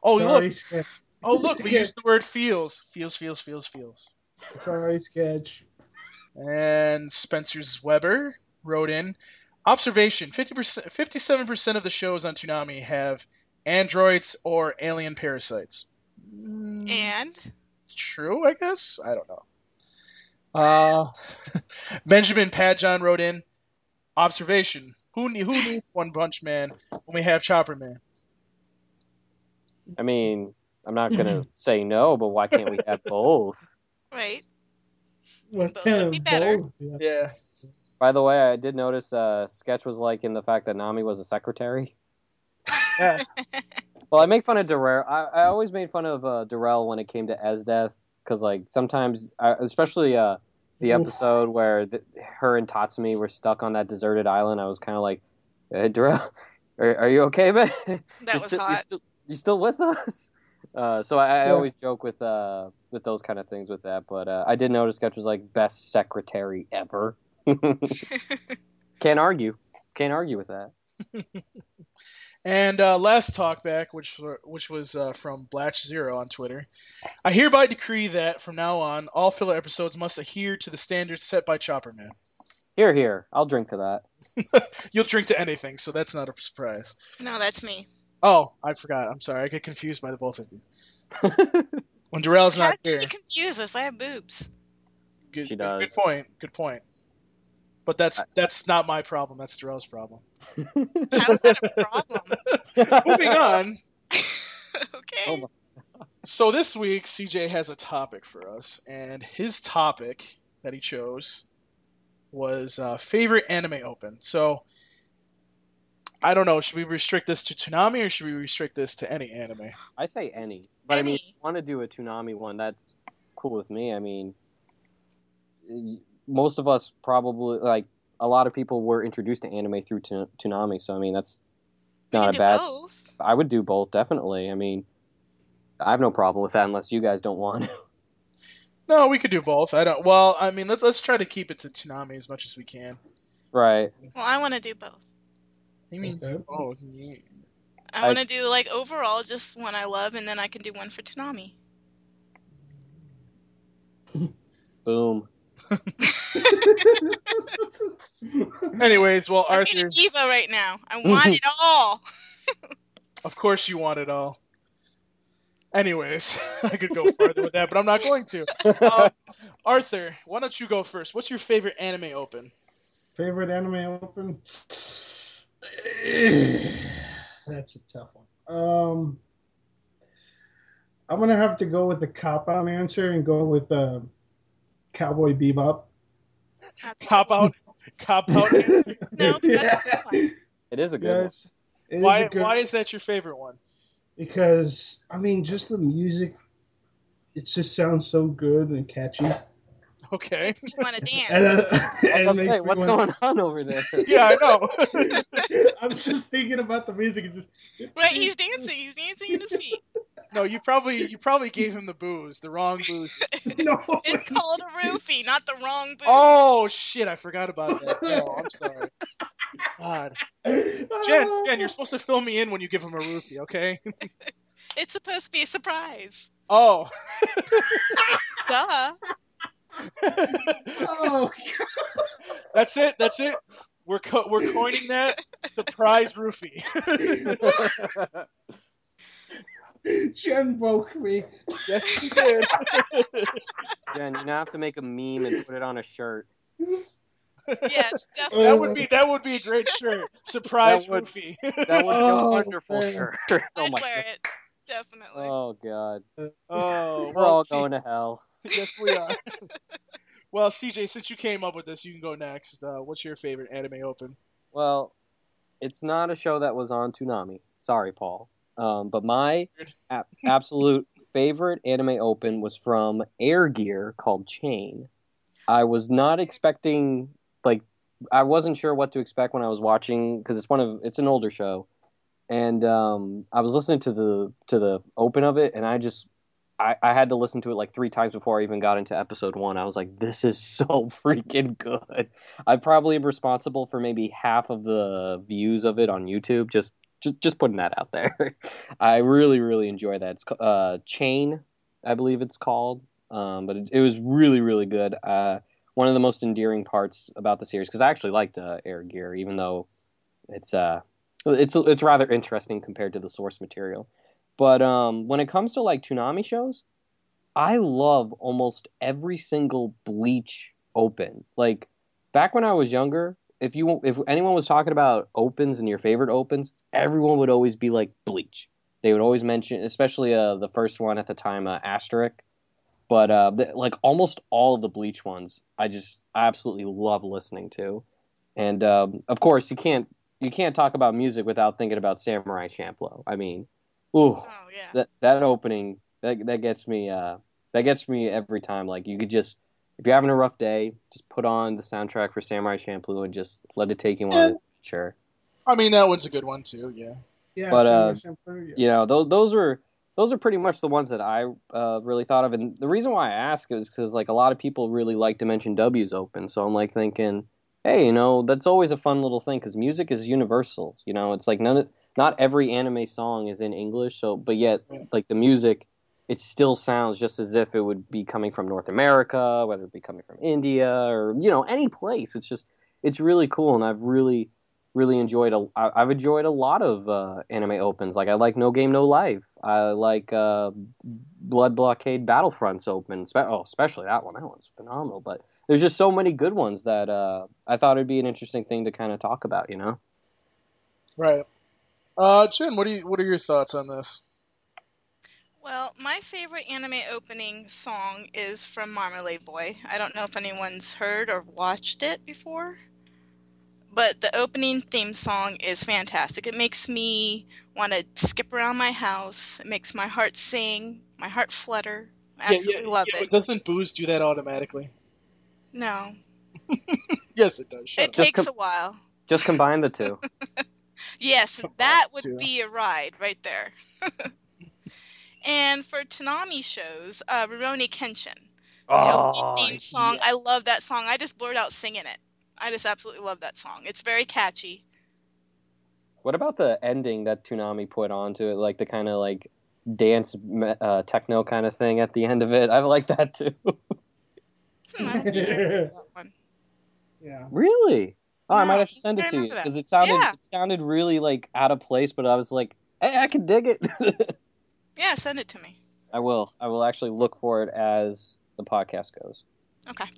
Oh, look. Sorry, sketch. Oh, look, we used the word feels. Feels, feels, feels, feels. Sorry, sketch. And Spencer's Weber wrote in, Observation, 50%, 57% of the shows on Toonami have androids or alien parasites. And True, I guess. I don't know. Uh, (laughs) Benjamin Padjohn wrote in observation. Who ne- who needs One Punch Man when we have Chopper Man? I mean, I'm not gonna (laughs) say no, but why can't we have both? (laughs) right, What Both would be better. both? Yeah. Yeah. By the way, I did notice uh, Sketch was like in the fact that Nami was a secretary. Yeah. Well, I make fun of Darrell. I, I always made fun of uh, Darrell when it came to Esdeath because like sometimes, uh, especially uh, the episode where the, her and Tatsumi were stuck on that deserted island, I was kind of like, hey, Darrell, (laughs) are, are you okay, man? (laughs) That you was still, You hot. still, you still with us? (laughs) Uh, so I, I Yeah. always joke with uh, with those kind of things with that, but uh, I did notice Sketch was like best secretary ever. Can't argue. Can't argue with that. And uh, last talkback, which which was uh, from Blatch Zero on Twitter. I hereby decree that from now on, all filler episodes must adhere to the standards set by Chopperman. Here, here. I'll drink to that. (laughs) You'll drink to anything, so that's not a surprise. no, that's me. Oh, I forgot. I'm sorry. I get confused by the both of you. (laughs) When Darrell's How not can here. you confuse us? I have boobs. Good, She does. Good point. Good point. But that's that's not my problem. That's Darrell's problem. (laughs) How is that a problem? Moving on. (laughs) okay. Oh So this week, CJ has a topic for us, and his topic that he chose was uh, favorite anime open. So I don't know. Should we restrict this to Toonami or should we restrict this to any anime? I say any, but I mean, if you want to do a Toonami one, that's cool with me. I mean, y- most of us probably like a lot of people were introduced to anime through Tu- Toonami, so I mean that's not a bad. both. I would do both definitely. I mean, I have no problem with that unless you guys don't want. to. (laughs) No, we could do both. I don't. Well, I mean, let's let's try to keep it to Toonami as much as we can. right? Well, I want to do both. Oh, I mean, Okay. oh, yeah. I I- want to do like overall just one I love, and then I can do one for Toonami. Boom. (laughs) Anyways, well, I'm Arthur, being a diva right now. I (laughs) want it all. of course you want it all. Anyways, (laughs) I could go further with that, but I'm not going to. Um, Arthur, why don't you go first? What's your favorite anime open? Favorite anime open? (sighs) That's a tough one. Um, I'm gonna have to go with the cop out answer and go with uh, Cowboy Bebop. That's Cop out, cop out. (laughs) (laughs) No, but that's a good one. It is a good one. Yes, it is why? a good Why is that your favorite one? because I mean, just the music. It just sounds so good and catchy. Okay. Makes me want to (laughs) And, dance. uh, and was about to makes say, what's wanna- going on over there? (laughs) Yeah, I know. (laughs) I'm just thinking about the music and just. Right, he's dancing. He's dancing in the seat. no, you probably you probably gave him the booze, the wrong booze. no. It's called a roofie, not the wrong booze. Oh shit, I forgot about that. No, I'm sorry. God, Jen, Jen, you're supposed to fill me in when you give him a roofie, okay? It's supposed to be a surprise. Oh. Duh. Oh, (laughs) That's it. That's it. We're co- we're coining that surprise roofie. (laughs) Jen broke me. yes, you did. (laughs) Jen, you now have to make a meme and put it on a shirt. Yes, definitely. that would be that would be a great shirt. Surprise That would- roofie. That would be a Oh, wonderful man. shirt. oh I'd my wear god. it. Definitely. Oh god. oh, We're well, all see- going to hell. Yes, we are. (laughs) well, CJ, since you came up with this, you can go next. Uh, what's your favorite anime open? Well, it's not a show that was on Toonami. Sorry, Paul. Um, but my a- absolute favorite anime open was from Air Gear called Chain. I was not expecting like I wasn't sure what to expect when I was watching because it's one of it's an older show, and um, I was listening to the to the open of it, and I just I, I had to listen to it like three times before I even got into episode one. I was like, this is (laughs) so freaking good. I probably am responsible for maybe half of the views of it on YouTube. Just just just putting that out there. (laughs) I really really enjoy that. It's uh, Chain, I believe it's called. Um, but it, it was really really good. Uh, one of the most endearing parts about the series because I actually liked uh, Air Gear, even though it's uh it's it's rather interesting compared to the source material. But um, when it comes to like Toonami shows, I love almost every single Bleach open. Like back when I was younger, if you if anyone was talking about opens and your favorite opens, everyone would always be like Bleach. They would always mention, especially uh, the first one at the time, uh, Asterisk. But uh, the, like almost all of the Bleach ones, I just absolutely love listening to. And um, of course, you can't you can't talk about music without thinking about Samurai Champloo. I mean, ooh, Oh yeah. that that opening that that gets me uh that gets me every time. Like you could just if you're having a rough day, just put on the soundtrack for Samurai Champloo and just let it take you on. Yeah. Sure. I mean, that one's a good one too. Yeah. Yeah, But, uh, Samurai Champloo, yeah. you know those those are those are pretty much the ones that I uh, really thought of, and the reason why I ask is because like a lot of people really like Dimension W's open, so I'm like thinking, hey, you know that's always a fun little thing because music is universal. You know, it's like none of, not every anime song is in English, so but yet like the music, it still sounds just as if it would be coming from North America, whether it be coming from India or you know any place. It's just it's really cool, and I've really really enjoyed a I've enjoyed a lot of uh, anime opens. Like I like No Game No Life. I like uh, Blood Blockade Battlefronts open. Spe- oh, especially that one. That one's phenomenal. But there's just so many good ones that uh, I thought it'd be an interesting thing to kind of talk about. You know. Right. Uh, Jen, what do you what are your thoughts on this? Well, my favorite anime opening song is from Marmalade Boy. I don't know if anyone's heard or watched it before, but the opening theme song is fantastic. It makes me want to skip around my house. It makes my heart sing, my heart flutter. I absolutely love yeah, it. But doesn't booze do that automatically? No, (laughs) Yes, it does. Shut it up. Takes com- a while. Just combine the two. (laughs) Yes, that would too. be a ride right there. (laughs) and for Toonami shows, uh, Rurouni Kenshin. The opening oh, theme song. I love that song. I just blurred out singing it. I just absolutely love that song. It's very catchy. What about the ending that Toonami put onto it, like the kind of like dance uh, techno kind of thing at the end of it? I like that too. (laughs) Hmm, I don't think I remember that one. (laughs) yeah. really? Oh, I might have to send it to you because it sounded Yeah. it sounded really like out of place, but I was like, hey, I can dig it. (laughs) Yeah, send it to me. I will. I will actually look for it as the podcast goes. Okay.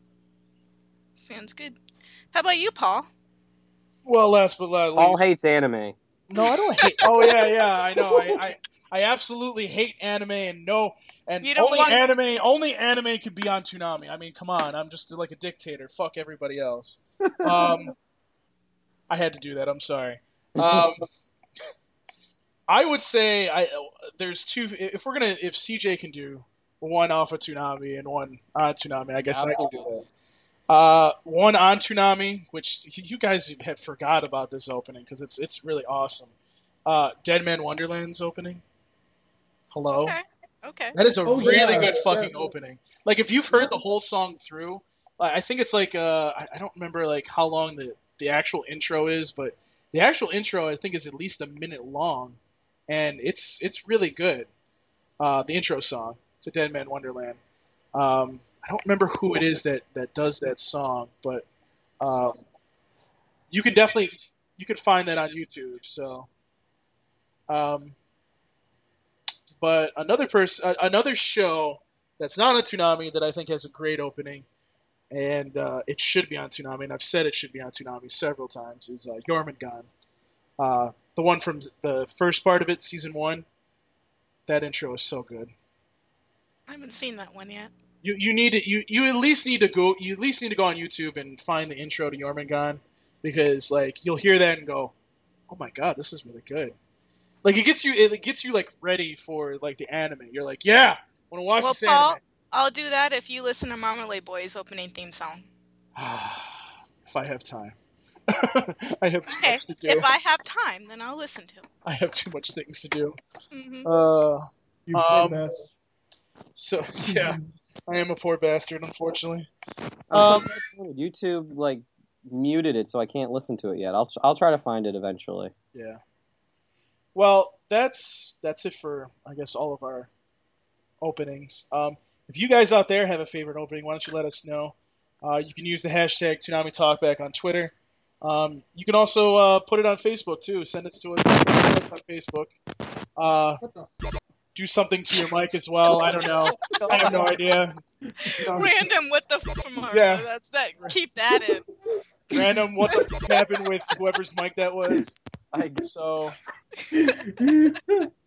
Sounds good. How about you, Paul? Well, last but not Paul least, hates anime. no, I don't hate. Oh yeah, yeah, I know. I, I, I absolutely hate anime, and no, and You only want- anime, only anime could be on Toonami. I mean, come on, I'm just like a dictator. Fuck everybody else. (laughs) Um, I had to do that. I'm sorry. (laughs) Um, I would say I there's two. If we're gonna, if CJ can do one off of Toonami and one on Toonami, I guess I can do that. Uh, one on Toonami, which you guys have forgot about this opening because it's it's really awesome. Uh, Dead Man Wonderland's opening. Hello. Okay. Okay. That is a Oh, really yeah, good fucking yeah. opening. Like if you've heard the whole song through, I I think it's like uh, I I don't remember like how long the the actual intro is, but the actual intro I think is at least a minute long, and it's it's really good. Uh, the intro song to Dead Man Wonderland. Um, I don't remember who it is that that does that song, but um, you can definitely you can find that on YouTube. So. Um, but another person, another show that's not a Toonami that I think has a great opening, and uh, it should be on Toonami, and I've said it should be on Toonami several times, is uh, Jormungand. Uh, the one from the first part of it, season one. That intro is so good. I haven't seen that one yet. You you need to you you at least need to go you at least need to go on YouTube and find the intro to Jormungand because like you'll hear that and go, oh my god, this is really good. Like it gets you it gets you like ready for like the anime. You're like, yeah, want to watch Well, this Paul, anime. I'll do that if you listen to Marmalade Boy's opening theme song. (sighs) if I have time. (laughs) I have too Okay. much to do. If I have time, then I'll listen to. I have too much things to do. hmm Uh, You Um, poor so (laughs) yeah, I am a poor bastard, unfortunately. Um. YouTube like muted it, so I can't listen to it yet. I'll I'll try to find it eventually. Yeah. Well, that's that's it for I guess all of our openings. Um, if you guys out there have a favorite opening, why don't you let us know? Uh, you can use the hashtag Toonami Talkback on Twitter. Um, you can also uh, put it on Facebook too. Send it to us on Facebook. Uh, do something to your mic as well. I don't know. I have no idea. Random, what the f from Yeah. That's that. Keep that in. Random. What the f- happened with whoever's mic that was? I guess. So (laughs)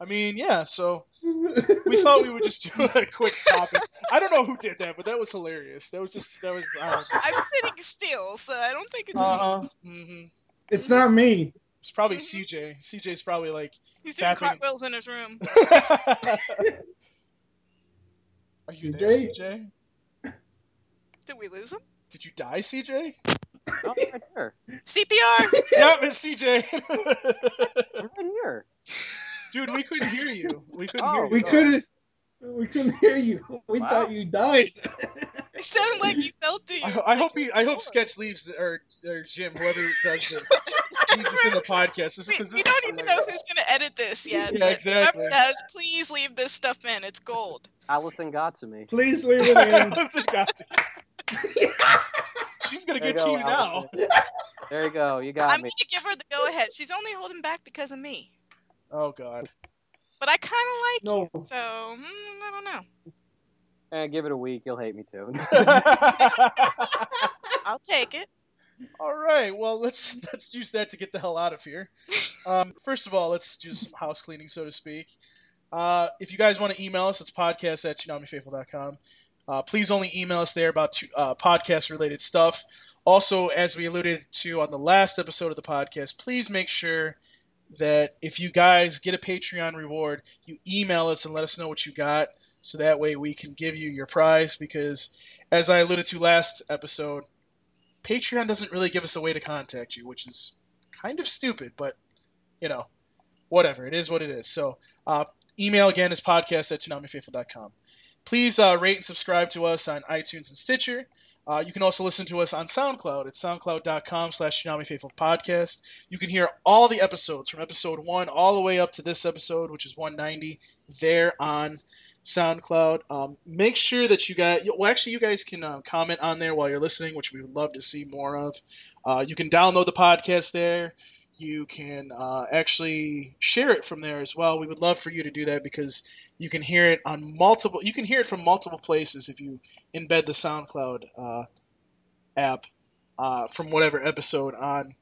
I mean, yeah. So (laughs) we thought we would just do a quick topic. I don't know who did that, but that was hilarious. That was just that was. I don't I'm sitting still, so I don't think it's me. uh hmm It's not me. It's probably CJ. CJ's probably like. He's doing tapping. cartwheels in his room. Are (laughs) Are you CJ? there, CJ? Did we lose him? Did you die, CJ? Oh, right here. CPR. yep, it's CJ. I'm right here. Dude, we couldn't hear you. We couldn't Oh, hear you. We couldn't. We couldn't hear you. We Wow. thought you died. (laughs) it sounded like you felt the. I, ho- I hope he, I hope Sketch. Sketch leaves or or Jim, whoever (laughs) does the in the podcast. This, We, this we don't even know who's gonna edit this yet. Yeah, exactly. Whoever does, please leave this stuff in. It's gold. Allison got to me. Please leave it in. (laughs) This got to- She's gonna There you get to go, you now. There you go. You got I'm me. gonna give her the go ahead. She's only holding back because of me. Oh God. But I kind of like No. you, so mm, I don't know. Eh, give it a week. You'll hate me too. (laughs) (laughs) I'll take it. All right. Well, let's let's use that to get the hell out of here. (laughs) Um, first of all, let's do some house cleaning, so to speak. Uh, if you guys want to email us, it's podcast at toonamifaithful.com. Uh, please only email us there about tu- uh, podcast related stuff. Also, as we alluded to on the last episode of the podcast, please make sure that if you guys get a Patreon reward, you email us and let us know what you got, so that way we can give you your prize. Because, as I alluded to last episode, Patreon doesn't really give us a way to contact you, which is kind of stupid, but you know, whatever. It is what it is. So, uh, email again is podcast at toonamifaithful.com. Please uh, rate and subscribe to us on iTunes and Stitcher. Uh, you can also listen to us on SoundCloud at soundcloud.com slash Faithful Podcast. You can hear all the episodes from episode 1 all the way up to this episode, which is 190, there on SoundCloud. Um, make sure that you guys, well, actually, you guys can uh, comment on there while you're listening, which we would love to see more of. Uh, you can download the podcast there. You can uh, actually share it from there as well. We would love for you to do that because you can hear it on multiple. You can hear it from multiple places if you embed the SoundCloud uh, app uh, from whatever episode on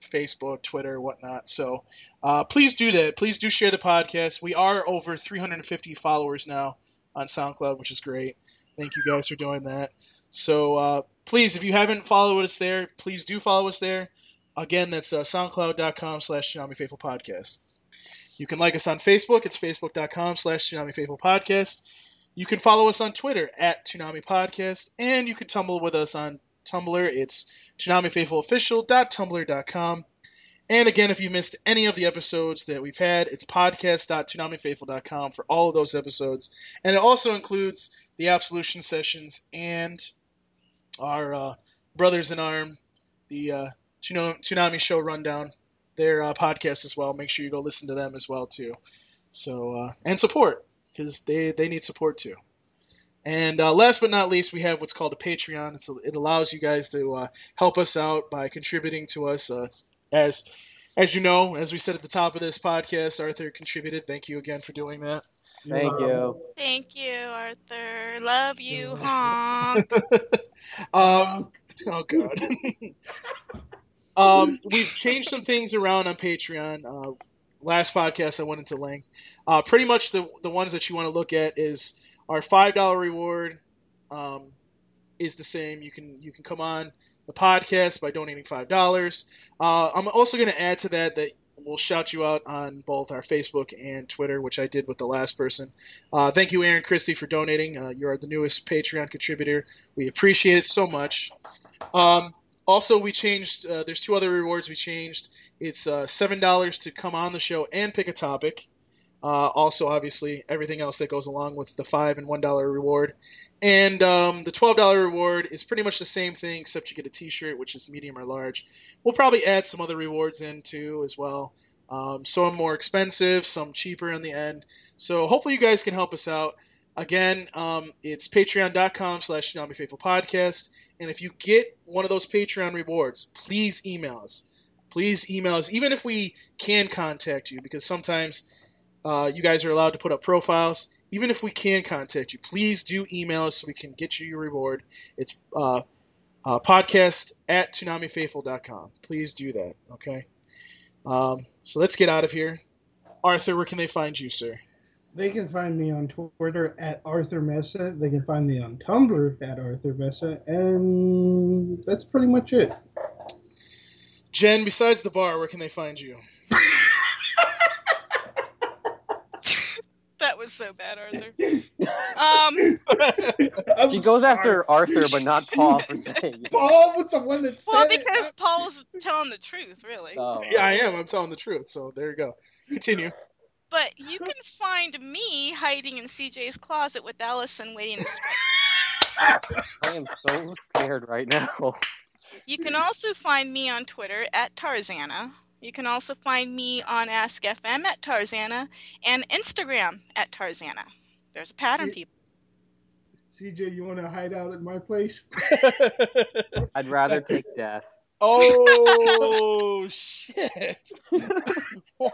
Facebook, Twitter, whatnot. So uh, please do that. Please do share the podcast. We are over 350 followers now on SoundCloud, which is great. Thank you guys for doing that. So uh, please, if you haven't followed us there, please do follow us there. Again, that's uh, soundcloud.com slash Faithful Podcast. You can like us on Facebook. It's facebook.com slash Faithful Podcast. You can follow us on Twitter at Toonami Podcast. And you can tumble with us on Tumblr. It's ToonamiFaithfulOfficial.tumblr.com. And again, if you missed any of the episodes that we've had, it's podcast.toonamifaithful.com for all of those episodes. And it also includes the Absolution sessions and our uh, Brothers in Arm, the uh, Toonami Show Rundown, their uh, podcast as well. Make sure you go listen to them as well too. So uh, and support because they they need support too. And uh, last but not least, we have what's called a Patreon. It's a, it allows you guys to uh, help us out by contributing to us. Uh, as as you know, as we said at the top of this podcast, Arthur contributed. Thank you again for doing that. Thank you. Thank you, Arthur. Love you, (laughs) honk. (laughs) Um, oh god. (laughs) um, we've changed some things around on Patreon. Last podcast I went into length. Uh, pretty much the the ones that you want to look at is our five dollar reward. Um, is the same. You can you can come on the podcast by donating five dollars. Uh, I'm also going to add to that that we'll shout you out on both our Facebook and Twitter, which I did with the last person. Uh, thank you, Aaron Christie, for donating. Uh, you are the newest Patreon contributor. We appreciate it so much. Um, also, we changed. Uh, there's two other rewards we changed. It's uh, seven dollars to come on the show and pick a topic. Uh, also, obviously, everything else that goes along with the five and one dollar reward. And um, the twelve dollar reward is pretty much the same thing, except you get a T-shirt, which is medium or large. We'll probably add some other rewards in too as well. Um, some more expensive, some cheaper in the end. So hopefully you guys can help us out. Again, um, it's patreon.com slash Toonami Faithful Podcast. And if you get one of those Patreon rewards, please email us. Please email us, even if we can contact you, because sometimes uh, you guys are allowed to put up profiles. Even if we can contact you, please do email us so we can get you your reward. It's uh, uh, podcast at ToonamiFaithful.com. Please do that, okay? Um, so let's get out of here. Arthur, where can they find you, sir? They can find me on Twitter at Arthur Mesa. They can find me on Tumblr at Arthur Mesa, and that's pretty much it. Jen, besides the bar, where can they find you? that was so bad, Arthur. (laughs) Um, I'm She goes sorry. after Arthur, but not Paul for (laughs) saying it. Paul was the one that said well, it. because Paul was telling the truth, really. Oh, Yeah, I am. I'm telling the truth. So there you go. Continue. But you can find me hiding in CJ's closet with Allison waiting to strike. (laughs) I am so scared right now. You can also find me on Twitter at Tarzana. You can also find me on AskFM at Tarzana and Instagram at Tarzana. There's a pattern, people. CJ, you want to hide out at my place? (laughs) I'd rather take death. oh (laughs) shit! (laughs) wow.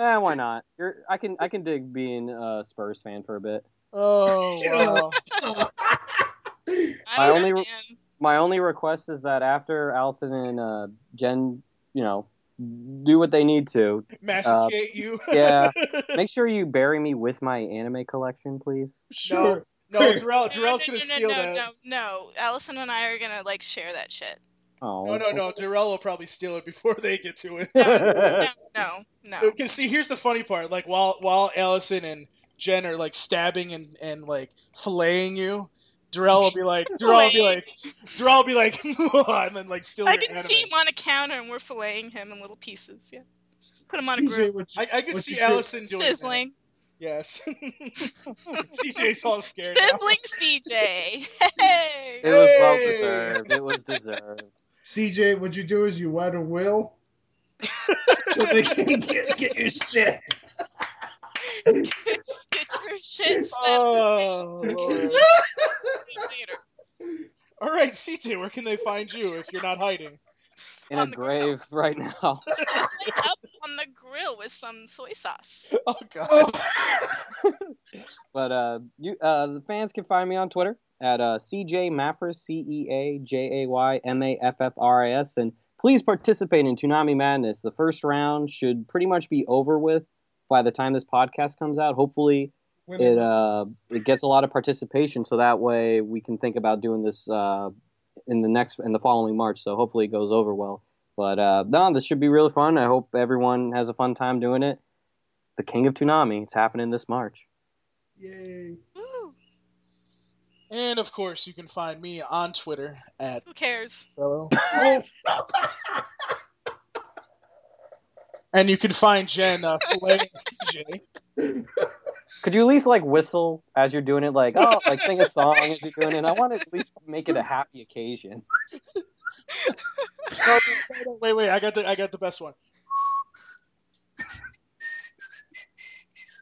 Eh, why not? You're, I can I can dig being a Spurs fan for a bit. Oh wow. I My don't only man. My only request is that after Allison and uh, Jen, you know, do what they need to. Massacre you. (laughs) yeah. (laughs) Make sure you bury me with my anime collection, please. Sure. No, Jarrell, No, no, Jarrell's no, gonna no, steal no, that. no, no. Allison and I are gonna like share that shit. Oh No, no, no. Jarrell will probably steal it before they get to it. No, no, (laughs) no. Okay, see, here's the funny part. Like while while Allison and Jen are like stabbing and, and like filleting you, Darrell will be like, Darrell will be like, Darrell will be like, (laughs) and then like steal I can anime. see him on a counter and we're filleting him in little pieces. Yeah. Put him on a CJ, grill. what you, I, I can see Allison doing it. Sizzling. that. Yes. (laughs) CJ's all scared. now. Sizzling CJ. (laughs) Hey! It was well deserved. It was deserved. CJ, what you do is you write a will so they can get, get your shit. (laughs) Get your shit set Oh, Lord. later. All right, CJ, where can they find you if you're not hiding? In On a the grave right now. (laughs) Up on the grill with some soy sauce. Oh God. (laughs) But uh, you uh, the fans can find me on Twitter at uh, CJ Maffris, C E A J A Y M A F F R I S, and please participate in Toonami Madness. The first round should pretty much be over with by the time this podcast comes out. Hopefully, it uh, it gets a lot of participation, so that way we can think about doing this uh, in the next in the following March. So hopefully it goes over well. But uh, no, this should be really fun. I hope everyone has a fun time doing it. The King of Toonami. It's happening this March. Yay. Woo, And of course, you can find me on Twitter at who cares? fellow. (laughs) Oh, And you can find Jen uh, filleting Could you at least like whistle as you're doing it, like oh, like sing a song as you're doing it? I want to at least make it a happy occasion. No, no, wait, wait, I got the I got the best one.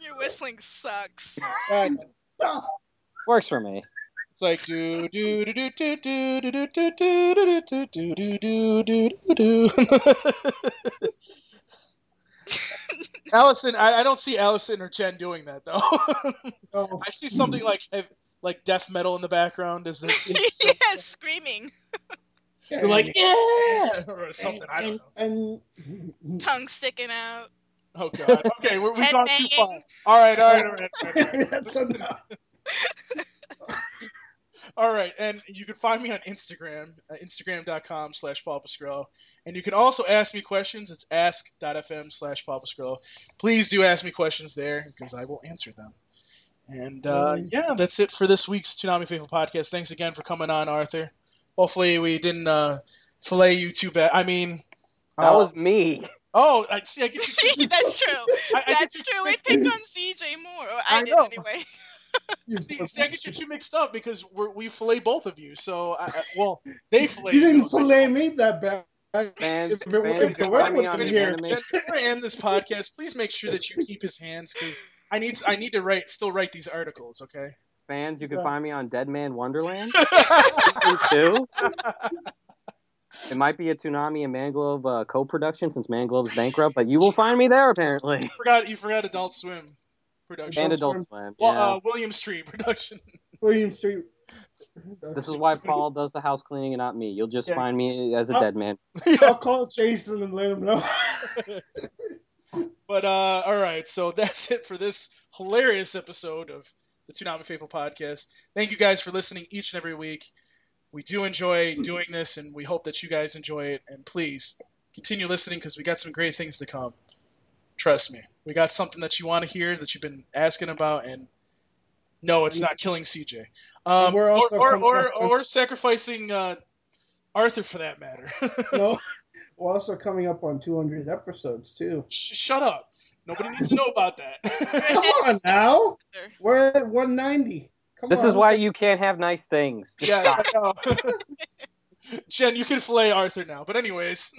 Your whistling sucks. Uh, Works for me. It's like do do do do do do do do do do do do do do do do. (laughs) Allison, I, I don't see Allison or Jen doing that though. (laughs) oh. I see something like like death metal in the background. Is there? (laughs) yeah, screaming. They're like yeah or something. I don't know. And, and Tongue sticking out. Oh god. Okay, we're, we've Head gone too far. banging. All right, all right, all right, all right. that's enough. All right, and you can find me on Instagram, uh, instagram.com slash papascrow. And you can also ask me questions. It's ask.fm slash papascrow. Please do ask me questions there because I will answer them. And uh, Nice. yeah, that's it for this week's Toonami Faithful podcast. Thanks again for coming on, Arthur. Hopefully we didn't uh, fillet you too bad. I mean, That uh, was me. oh, I see. I get (laughs) you. That's true. I, I That's get you, true. We picked on CJ more. Or I, I did know. anyway. You, (laughs) See, see, I get you two mixed up because we're, we fillet both of you. So, I, I, well, (laughs) they fillet you you. didn't fillet me that bad. Fans, If it- fans if you the can word find me was on here, anime. I end this podcast, please make sure that you keep his hands I need I need to write still write these articles. Okay. Fans, you can Yeah. find me on Dead Man Wonderland season (laughs) two. It might be a Toonami and Manglobe uh, co-production since Manglobe's bankrupt, but you will find me there apparently. forgot you forgot Adult Swim production. And Adult Adult Swim. well, Yeah. uh, William Street (laughs) production. William Street. this is why Paul does the house cleaning and not me. You'll just Yeah. find me as a Oh. dead man. (laughs) I'll (laughs) call Jason and let him know. But uh, all right, so that's it for this hilarious episode of the Toonami Faithful podcast. Thank you guys for listening each and every week. We do enjoy doing this, and we hope that you guys enjoy it. And please continue listening because we got some great things to come. Trust me, we got something that you want to hear that you've been asking about, and no, it's not killing CJ. Um, we're also or or, or, or sacrificing uh, Arthur for that matter. (laughs) No, we're also coming up on 200 episodes too. Sh- shut up. Nobody needs to know about that. (laughs) Come on now, we're at 190. Come This on. is why you can't have nice things. Just yeah, stop. (laughs) Jen, you can fillet Arthur now. But anyways.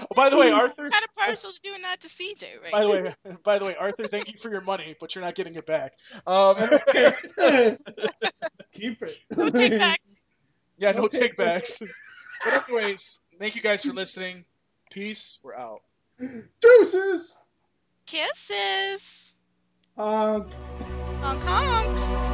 Oh, by the way, (laughs) Arthur. kind of partial to doing that to CJ right By the now. way, (laughs) by the way, Arthur, thank you for your money, but you're not getting it back. Um, (laughs) Keep it. No take backs. yeah, no Okay. takebacks. But anyways, thank you guys for listening. Peace. We're out. Deuces. Kisses. Uh, Honk honk.